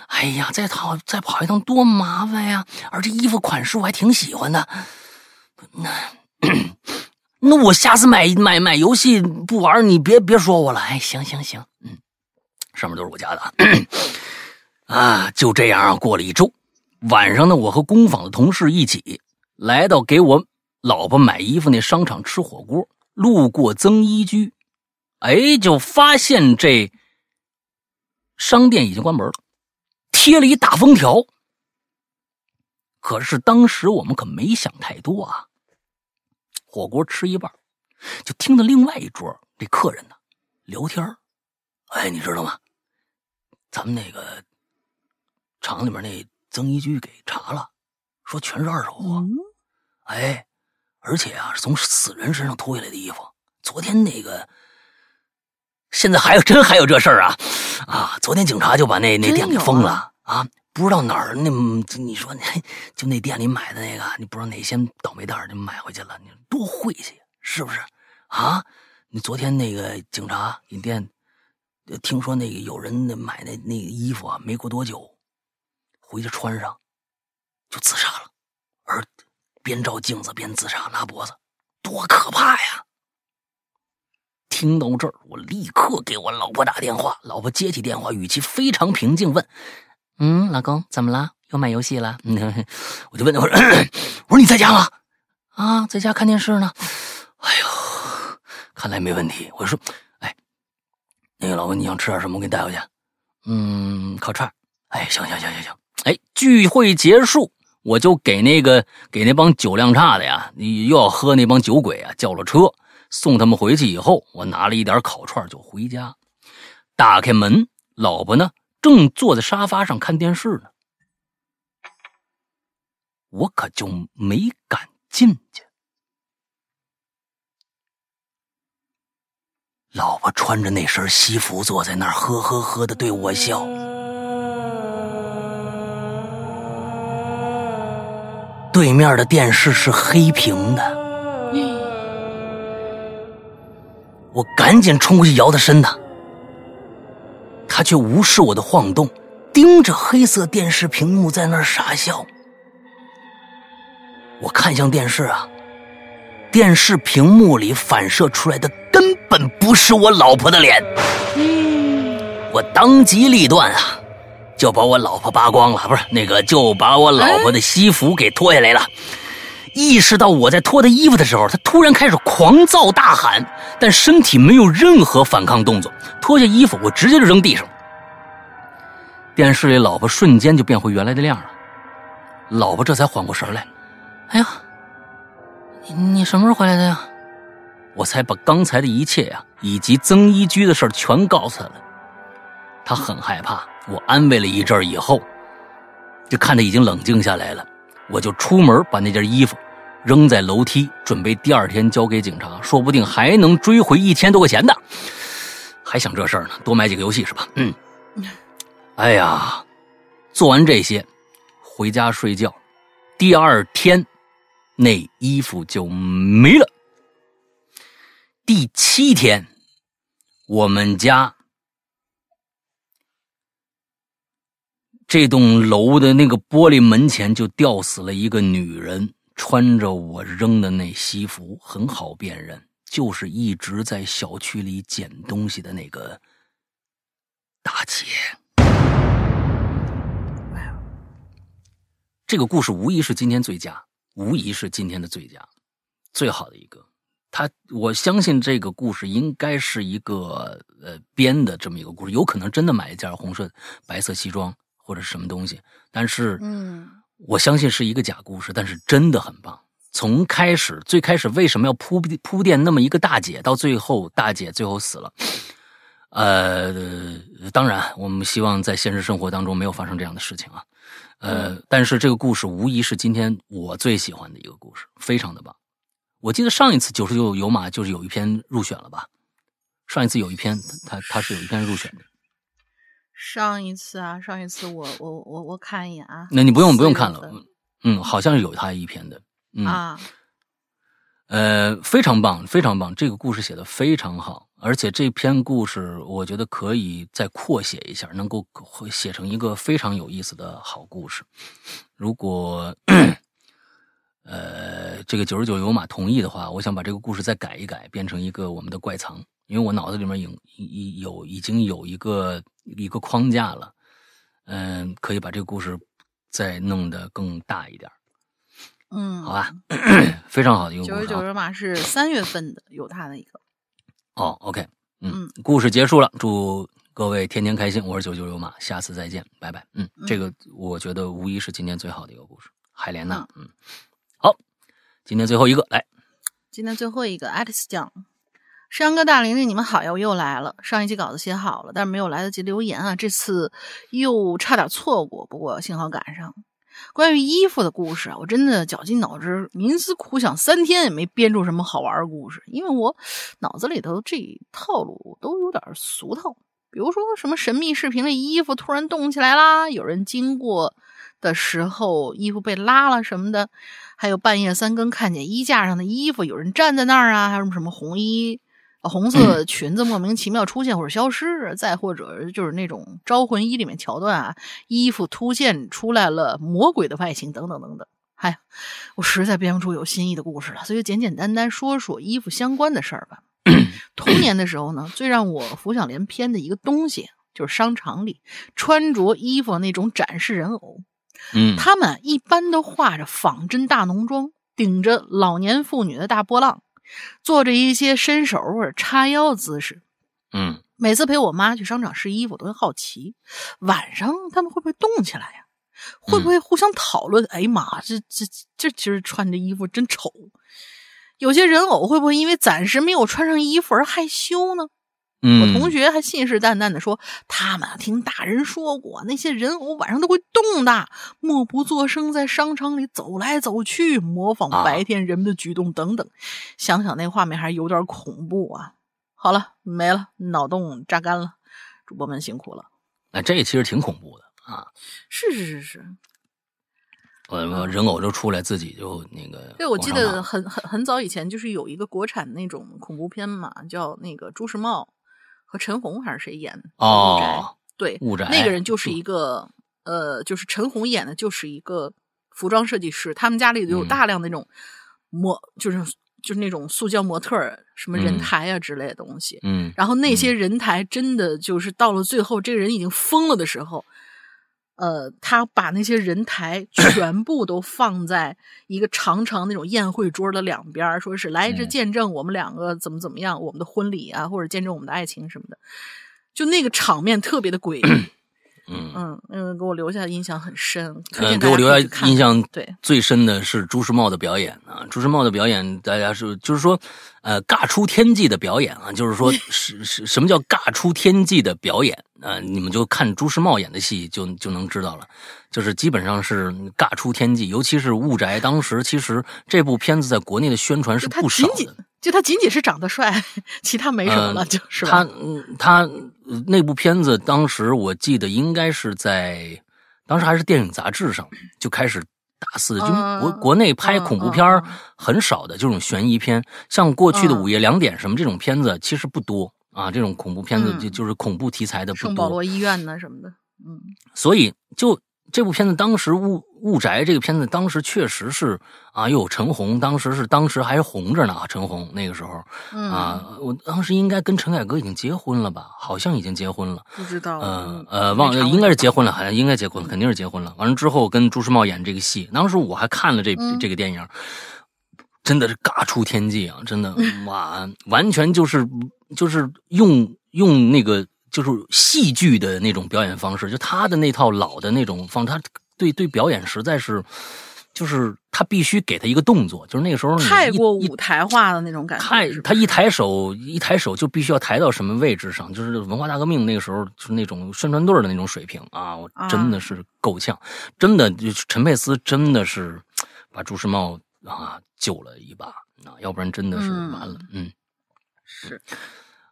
哎呀，再跑再跑一趟多麻烦呀！而这衣服款式我还挺喜欢的，那 那我下次买买买游戏不玩，你别别说我了。哎，行行行，嗯，上面都是我家的啊，就这样过了一周。晚上呢，我和工坊的同事一起来到给我老婆买衣服那商场吃火锅，路过曾一居，哎，就发现这商店已经关门了，贴了一大封条。可是当时我们可没想太多啊，火锅吃一半，就听到另外一桌这客人呢聊天哎，你知道吗？咱们那个厂里面那。曾一居给查了，说全是二手货，哎，而且啊是从死人身上脱下来的衣服。昨天那个，现在还有真还有这事儿啊啊！昨天警察就把那那店给封了啊，不知道哪儿那你说那 就那店里买的那个，你不知道哪些倒霉蛋就买回去了，你多晦气是不是啊？你昨天那个警察引店，听说那个有人买那那个衣服啊，没过多久。回去穿上，就自杀了，而边照镜子边自杀，拉脖子，多可怕呀！听到这儿，我立刻给我老婆打电话。老婆接起电话，语气非常平静，问：“嗯，老公，怎么了？又买游戏了？” 我就问他：“我说，我说你在家吗？啊，在家看电视呢。哎呦，看来没问题。我说，哎，那个老公，你想吃点什么？我给你带回去。嗯，烤串。哎，行行行行行。哎，聚会结束，我就给那个给那帮酒量差的呀，你又要喝那帮酒鬼啊，叫了车送他们回去。以后我拿了一点烤串就回家，打开门，老婆呢正坐在沙发上看电视呢，我可就没敢进去。老婆穿着那身西服坐在那儿，呵呵呵的对我笑。对面的电视是黑屏的，我赶紧冲过去摇他身子，他却无视我的晃动，盯着黑色电视屏幕在那儿傻笑。我看向电视啊，电视屏幕里反射出来的根本不是我老婆的脸，我当机立断啊。就把我老婆扒光了，不是那个，就把我老婆的西服给脱下来了。意识到我在脱他衣服的时候，他突然开始狂躁大喊，但身体没有任何反抗动作。脱下衣服，我直接就扔地上。电视里老婆瞬间就变回原来的样了。老婆这才缓过神来，哎呀，你你什么时候回来的呀？我才把刚才的一切呀，以及曾一居的事全告诉他了。他很害怕。我安慰了一阵以后，就看他已经冷静下来了，我就出门把那件衣服扔在楼梯，准备第二天交给警察，说不定还能追回一千多块钱的。还想这事儿呢，多买几个游戏是吧？嗯。哎呀，做完这些，回家睡觉。第二天，那衣服就没了。第七天，我们家。这栋楼的那个玻璃门前就吊死了一个女人，穿着我扔的那西服，很好辨认，就是一直在小区里捡东西的那个大姐。这个故事无疑是今天最佳，无疑是今天的最佳，最好的一个。他，我相信这个故事应该是一个呃编的这么一个故事，有可能真的买一件红色白色西装。或者什么东西，但是，嗯，我相信是一个假故事，但是真的很棒，从开始最开始为什么要铺铺垫那么一个大姐，到最后大姐最后死了。呃，当然，我们希望在现实生活当中没有发生这样的事情啊。呃，但是这个故事无疑是今天我最喜欢的一个故事，非常的棒。我记得上一次九十九有马就是有一篇入选了吧？上一次有一篇，他他是有一篇入选的。上一次啊，上一次我我我我看一眼啊。那你不用不用看了，嗯，好像是有他一篇的，嗯啊，呃，非常棒，非常棒，这个故事写的非常好，而且这篇故事我觉得可以再扩写一下，能够写成一个非常有意思的好故事。如果呃这个九十九有马同意的话，我想把这个故事再改一改，变成一个我们的怪藏。因为我脑子里面有已有已经有一个一个框架了，嗯，可以把这个故事再弄得更大一点。嗯，好吧，非常好的一个故事。九十九人马是三月份的，有他的一个。哦，OK，嗯，故事结束了，祝各位天天开心。我是九九有马，下次再见，拜拜。嗯，这个我觉得无疑是今天最好的一个故事，海莲娜。嗯，好，今天最后一个来，今天最后一个，Alice 酱。山哥、大玲玲，你们好呀！我又来了。上一期稿子写好了，但是没有来得及留言啊。这次又差点错过，不过幸好赶上。关于衣服的故事啊，我真的绞尽脑汁、冥思苦想三天也没编出什么好玩的故事，因为我脑子里头这套路都有点俗套。比如说什么神秘视频的衣服突然动起来啦，有人经过的时候衣服被拉了什么的，还有半夜三更看见衣架上的衣服有人站在那儿啊，还有什么什么红衣。红色裙子莫名其妙出现或者消失，再或者就是那种《招魂一》里面桥段啊，衣服突现出来了魔鬼的外形等等等等。嗨，我实在编不出有新意的故事了，所以就简简单单说说衣服相关的事儿吧。童年的时候呢，最让我浮想联翩的一个东西，就是商场里穿着衣服那种展示人偶。嗯，他们一般都画着仿真大浓妆，顶着老年妇女的大波浪。做着一些伸手或者叉腰姿势，嗯，每次陪我妈去商场试衣服，都会好奇晚上他们会不会动起来呀？会不会互相讨论？哎呀妈，这这这今儿穿这衣服真丑。有些人偶会不会因为暂时没有穿上衣服而害羞呢？我同学还信誓旦旦的说，他们听大人说过，那些人偶晚上都会动的，默不作声在商场里走来走去，模仿白天人们的举动等等。想想那画面还是有点恐怖啊！好了，没了，脑洞榨干了，主播们辛苦了。哎，这其实挺恐怖的啊！是是是是，我人偶就出来自己就那个。对，我记得很很很早以前就是有一个国产那种恐怖片嘛，叫那个朱时茂。和陈红还是谁演的？哦，对，雾宅那个人就是一个呃，就是陈红演的，就是一个服装设计师。他们家里有大量那种模，就是就是那种塑胶模特什么人台啊之类的东西。嗯，然后那些人台真的就是到了最后，这个人已经疯了的时候。呃，他把那些人台 全部都放在一个长长那种宴会桌的两边，说是来这见证我们两个怎么怎么样，我们的婚礼啊，或者见证我们的爱情什么的，就那个场面特别的诡异。嗯嗯嗯，给我留下印象很深。嗯，给我留下印象对最深的是朱时茂的表演啊！朱时茂的表演，大家是就是说，呃，尬出天际的表演啊，就是说 是是什么叫尬出天际的表演啊？你们就看朱时茂演的戏就就能知道了，就是基本上是尬出天际。尤其是《雾宅》，当时其实这部片子在国内的宣传是不少的。就他仅仅是长得帅，其他没什么了，就是他，他那部片子当时我记得应该是在，当时还是电影杂志上就开始大肆的，就国国内拍恐怖片很少的这种悬疑片，像过去的午夜两点什么这种片子其实不多啊，这种恐怖片子就就是恐怖题材的不多。圣保罗医院呢什么的，嗯，所以就。这部片子当时《雾雾宅》这个片子当时确实是啊，又有陈红，当时是当时还是红着呢啊。陈红那个时候啊，我当时应该跟陈凯歌已经结婚了吧？好像已经结婚了，不知道。嗯呃，忘了应该是结婚了，好像应该结婚，肯定是结婚了。完了之后跟朱时茂演这个戏，当时我还看了这这个电影，真的是尬出天际啊！真的哇，完全就是就是用用那个。就是戏剧的那种表演方式，就他的那套老的那种方，他对对表演实在是就是他必须给他一个动作，就是那个时候太过舞台化的那种感觉。太他一抬手一抬手就必须要抬到什么位置上，就是文化大革命那个时候就是那种宣传队的那种水平啊，我啊真的是够呛，真的就是陈佩斯真的是把朱时茂啊救了一把啊，要不然真的是嗯完了，嗯。是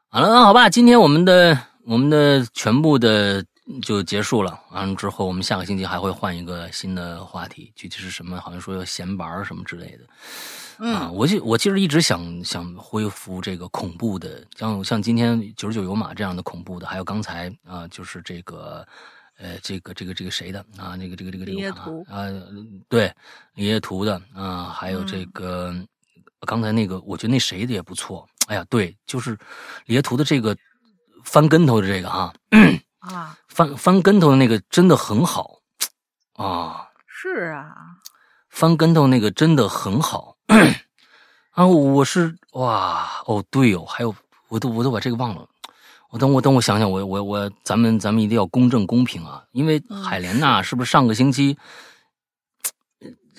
好了，那好吧，今天我们的我们的全部的就结束了。完了之后，我们下个星期还会换一个新的话题，具体是什么？好像说要闲玩什么之类的。啊，嗯我就我其实一直想想恢复这个恐怖的，像像今天九十九有马这样的恐怖的，还有刚才啊、就是这个。呃，这个这个这个谁的啊？那个这个这个这个啊对，李业图的啊，还有这嗯个、刚才那个，我觉得那谁的也不错。哎呀，对，就是李业图的这个翻跟头的这个哈、啊，翻翻跟头的那个真的很好啊，是啊，翻跟头那个真的很好 啊！我是哇哦，对哦，还有我都我都把这个忘了。我等我等我想想，我我我，咱们咱们一定要公正公平啊！因为嗯海莲娜是不是上个星期，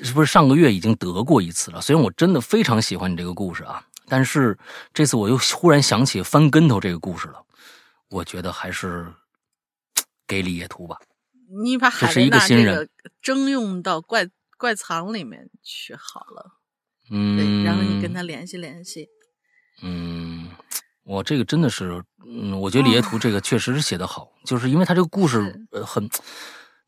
是不是上个月已经得过一次了？虽然我真的非常喜欢你这个故事啊，但是这次我又忽然想起翻跟头这个故事了。我觉得还是给李业图吧。你把海是一莲娜个新人这个征用到怪怪藏里面去好了，嗯，对，然后你跟他联系联系。嗯，我这个真的是，嗯，我觉得李业图这个确实是写得好，就是因为他这个故事呃很，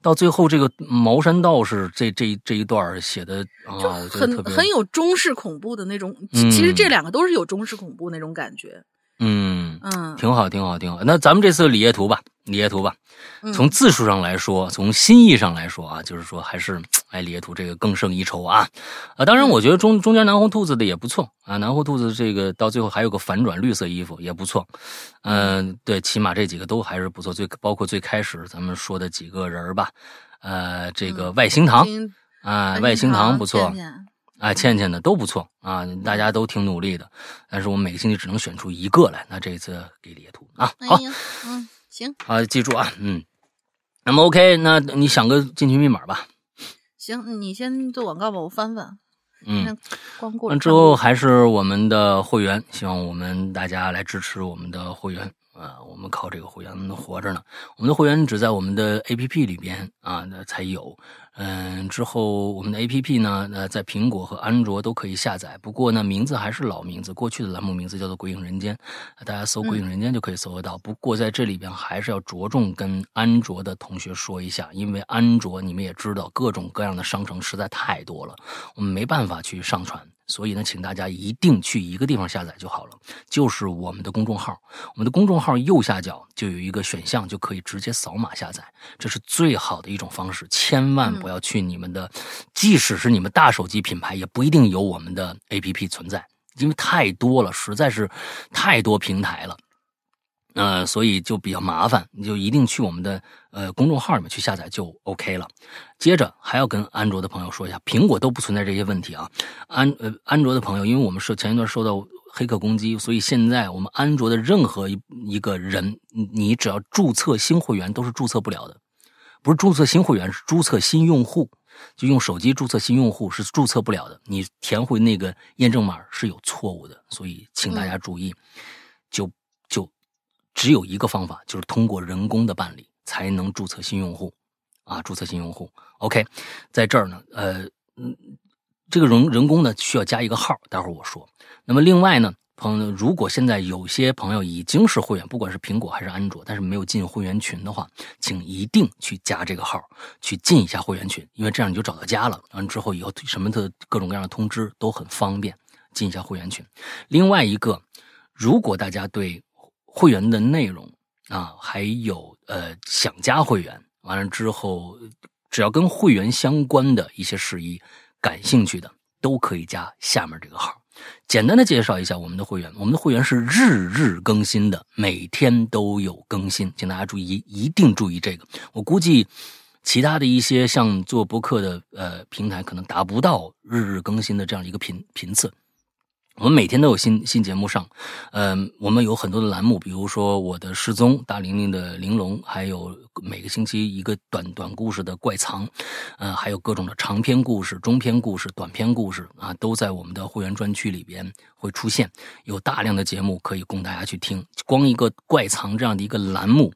到最后这个茅山道士这这这一段写的啊，很很有中式恐怖的那种，其其实嗯这两个都是有中式恐怖那种感觉。嗯，嗯，挺好，挺好，挺好。那咱们这次李业图吧，李业图吧，嗯从字数上来说，从心意上来说啊，就是说还是哎李业图这个更胜一筹啊。啊，当然我觉得中中间南红兔子的也不错啊，南红兔子这个到最后还有个反转绿色衣服也不错。嗯、对，起码这几个都还是不错，最包括最开始咱们说的几个人儿吧，呃，这个嗯外星堂金啊，外星堂不错啊，倩倩的都不错啊，大家都挺努力的，但是我们每个星期只能选出一个来，那这一次给李业图啊，好哎，嗯，行。啊，记住啊，嗯，那么 OK，那你想个进群密码吧，行，你先做广告吧，我翻翻。嗯那，光顾完之后还是我们的会员，希望我们大家来支持我们的会员啊，我们靠这个会员活着呢。我们的会员只在我们的 APP 里边啊那才有，嗯，之后我们的 APP 呢，呃，在苹果和安卓都可以下载，不过呢，名字还是老名字，过去的栏目名字叫做《鬼影人间》，大家搜《鬼影人间》就可以搜得到。不过在这里边还是要着重跟安卓的同学说一下，因为安卓你们也知道，各种各样的商城实在太多了，我们没办法去上传。所以呢，请大家一定去一个地方下载就好了，就是我们的公众号。我们的公众号右下角就有一个选项，就可以直接扫码下载，这是最好的一种方式。千万不要去你们的，即使是你们大手机品牌，也不一定有我们的 APP 存在，因为太多了，实在是太多平台了。呃，所以就比较麻烦，你就一定去我们的呃公众号里面去下载就 OK 了。接着还要跟安卓的朋友说一下，苹果都不存在这些问题啊。安呃安卓的朋友，因为我们受前一段受到黑客攻击，所以现在我们安卓的任何一一个人，你你只要注册新会员都是注册不了的，不是注册新会员，是注册新用户。就用手机注册新用户是注册不了的，你填回那个验证码是有错误的，所以请大家注意，就就只有一个方法，就是通过人工的办理才能注册新用户，啊，注册新用户。OK，在这儿呢，呃，嗯，这个人人工呢需要加一个号，待会儿我说。那么另外呢，朋友，如果现在有些朋友已经是会员，不管是苹果还是安卓，但是没有进会员群的话，请一定去加这个号，去进一下会员群，因为这样你就找到家了。完之后以后什么的各种各样的通知都很方便，进一下会员群。另外一个，如果大家对会员的内容啊，还有呃想加会员，完了之后，只要跟会员相关的一些事宜感兴趣的，都可以加下面这个号。简单的介绍一下我们的会员，我们的会员是日日更新的，每天都有更新，请大家注意，一定注意这个。我估计其他的一些像做博客的呃平台可能达不到日日更新的这样一个频频次。我们每天都有新新节目上，嗯，我们有很多的栏目，比如说我的失踪、大玲玲的玲珑，还有每个星期一个短短故事的怪藏，呃，还有各种的长篇故事、中篇故事、短篇故事啊，都在我们的会员专区里边会出现，有大量的节目可以供大家去听。光一个怪藏这样的一个栏目，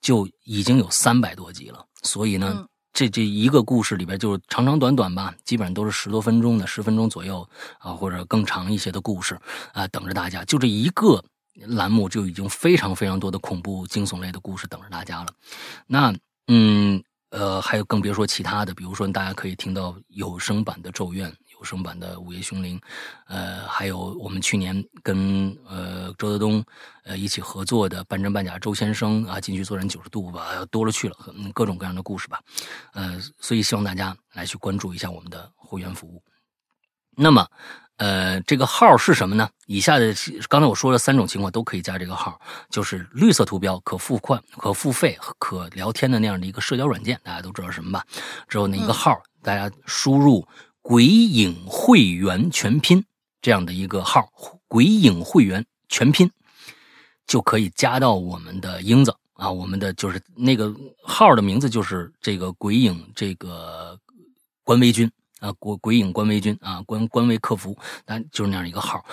就已经有三百多集了，所以呢。这这一个故事里边，就是长长短短吧，基本上都是十多分钟的，十分钟左右啊，或者更长一些的故事啊，等着大家。就这一个栏目，就已经非常非常多的恐怖惊悚类的故事等着大家了。那嗯呃，还有更别说其他的，比如说大家可以听到有声版的《咒怨》，有声版的《午夜凶铃》，呃，还有我们去年跟呃周德东呃一起合作的半真半假周先生啊，进去做人九十度吧，多了去了，嗯，各种各样的故事吧，呃，所以希望大家来去关注一下我们的会员服务。那么，呃，这个号是什么呢？以下的刚才我说了三种情况都可以加这个号，就是绿色图标、可付款、可付费、可聊天的那样的一个社交软件，大家都知道什么吧？之后那一个号，大家输入“鬼影会员全拼”这样的一个号，“鬼影会员全拼”就可以加到我们的英子啊，我们的就是那个号的名字就是这个鬼影这个官微君。啊，鬼鬼影官微君啊，官官微客服，但就是那样一个号，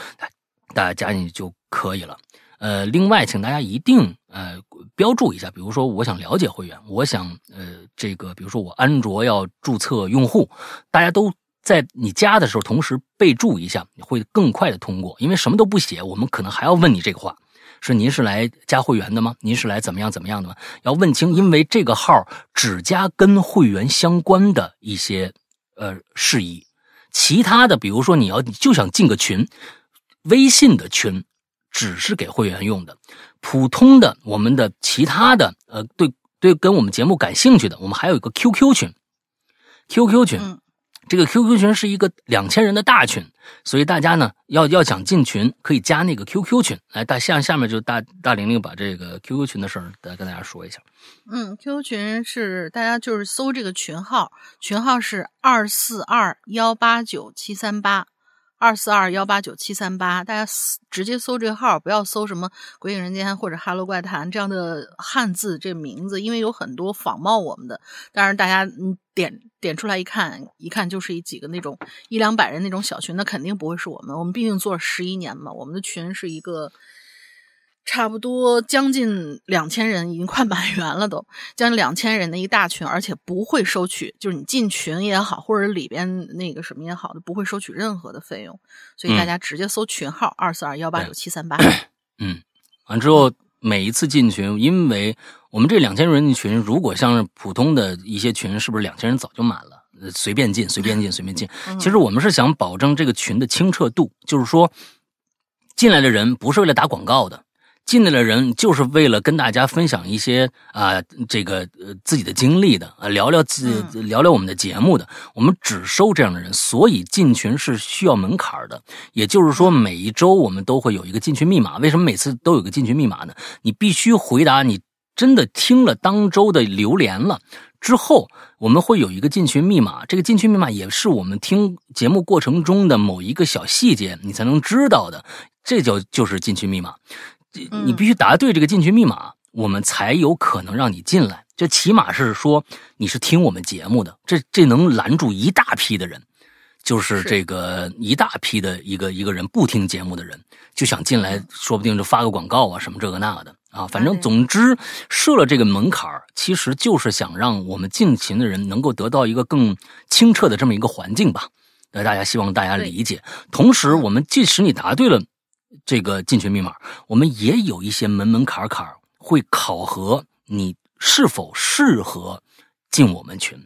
大家加进去就可以了。呃，另外，请大家一定呃标注一下，比如说我想了解会员，我想呃这个，比如说我安卓要注册用户，大家都在你加的时候同时备注一下，会更快的通过。因为什么都不写，我们可能还要问你这个话，是您是来加会员的吗？您是来怎么样怎么样的吗？要问清，因为这个号只加跟会员相关的一些。呃，事宜，其他的，比如说你要就想进个群，微信的群只是给会员用的，普通的我们的其他的，呃，对对，跟我们节目感兴趣的，我们还有一个 QQ 群，QQ 群，这个 QQ 群是一个两千人的大群，所以大家呢要要想进群，可以加那个 QQ 群。来，大下下面就大大玲玲把这个 QQ 群的事儿再跟大家说一下。嗯，QQ 群是大家就是搜这个群号，群号是二四二幺八九七三八，二四二幺八九七三八，大家直接搜这个号，不要搜什么“鬼影人间”或者“哈喽怪谈”这样的汉字这名字，因为有很多仿冒我们的。当然大家嗯点点出来一看，一看就是一几个那种一两百人那种小群，那肯定不会是我们。我们毕竟做了十一年嘛，我们的群是一个。差不多将近两千人，已经快满员了都，将近两千人的一大群，而且不会收取，就是你进群也好，或者里边那个什么也好都，不会收取任何的费用，所以大家直接搜群号二四二幺八九七三八。嗯，完之后每一次进群，因为我们这两千人的群，如果像是普通的一些群，是不是两千人早就满了？随便进，随便进，随便进。其实我们是想保证这个群的清澈度，就是说进来的人不是为了打广告的。进来的人就是为了跟大家分享一些啊，这个呃自己的经历的啊，聊聊自聊聊我们的节目的。我们只收这样的人，所以进群是需要门槛的。也就是说，每一周我们都会有一个进群密码。为什么每次都有个进群密码呢？你必须回答你真的听了当周的留言了之后，我们会有一个进群密码。这个进群密码也是我们听节目过程中的某一个小细节，你才能知道的。这就就是进群密码。你必须答对这个进群密码，我们才有可能让你进来。这起码是说你是听我们节目的，这这能拦住一大批的人，就是这个一大批的一个一个人不听节目的人就想进来，说不定就发个广告啊什么这个那个的啊。反正总之设了这个门槛其实就是想让我们进群的人能够得到一个更清澈的这么一个环境吧。那，大家希望大家理解。同时，我们即使你答对了。这个进群密码，我们也有一些门门槛槛会考核你是否适合进我们群。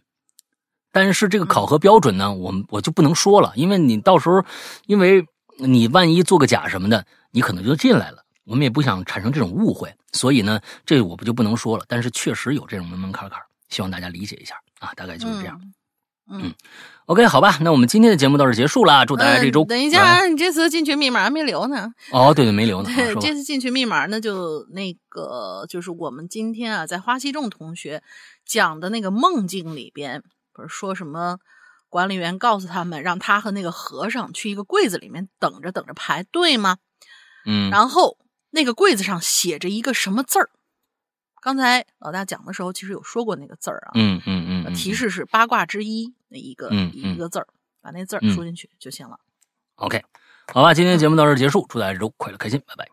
但是这个考核标准呢，我们我就不能说了，因为你到时候，因为你万一做个假什么的，你可能就进来了。我们也不想产生这种误会，所以呢，这我不就不能说了。但是确实有这种门门槛槛希望大家理解一下啊，大概就是这样。嗯，OK，好吧，那我们今天的节目到这结束了。祝大家这周等一下，你这次进群密码还没留呢。哦，对对，没留呢。对，这次进群密码那就那个就是我们今天啊，在花溪众同学讲的那个梦境里边，不是说什么管理员告诉他们，让他和那个和尚去一个柜子里面等着，等着排队吗？嗯，然后那个柜子上写着一个什么字儿？刚才老大讲的时候，其实有说过那个字儿啊。嗯嗯嗯嗯，提示是八卦之一的一个、一个字儿，把那字输进去就行了。OK，好吧，今天节目到这儿结束，祝大家这周快乐开心，拜拜。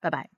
拜拜。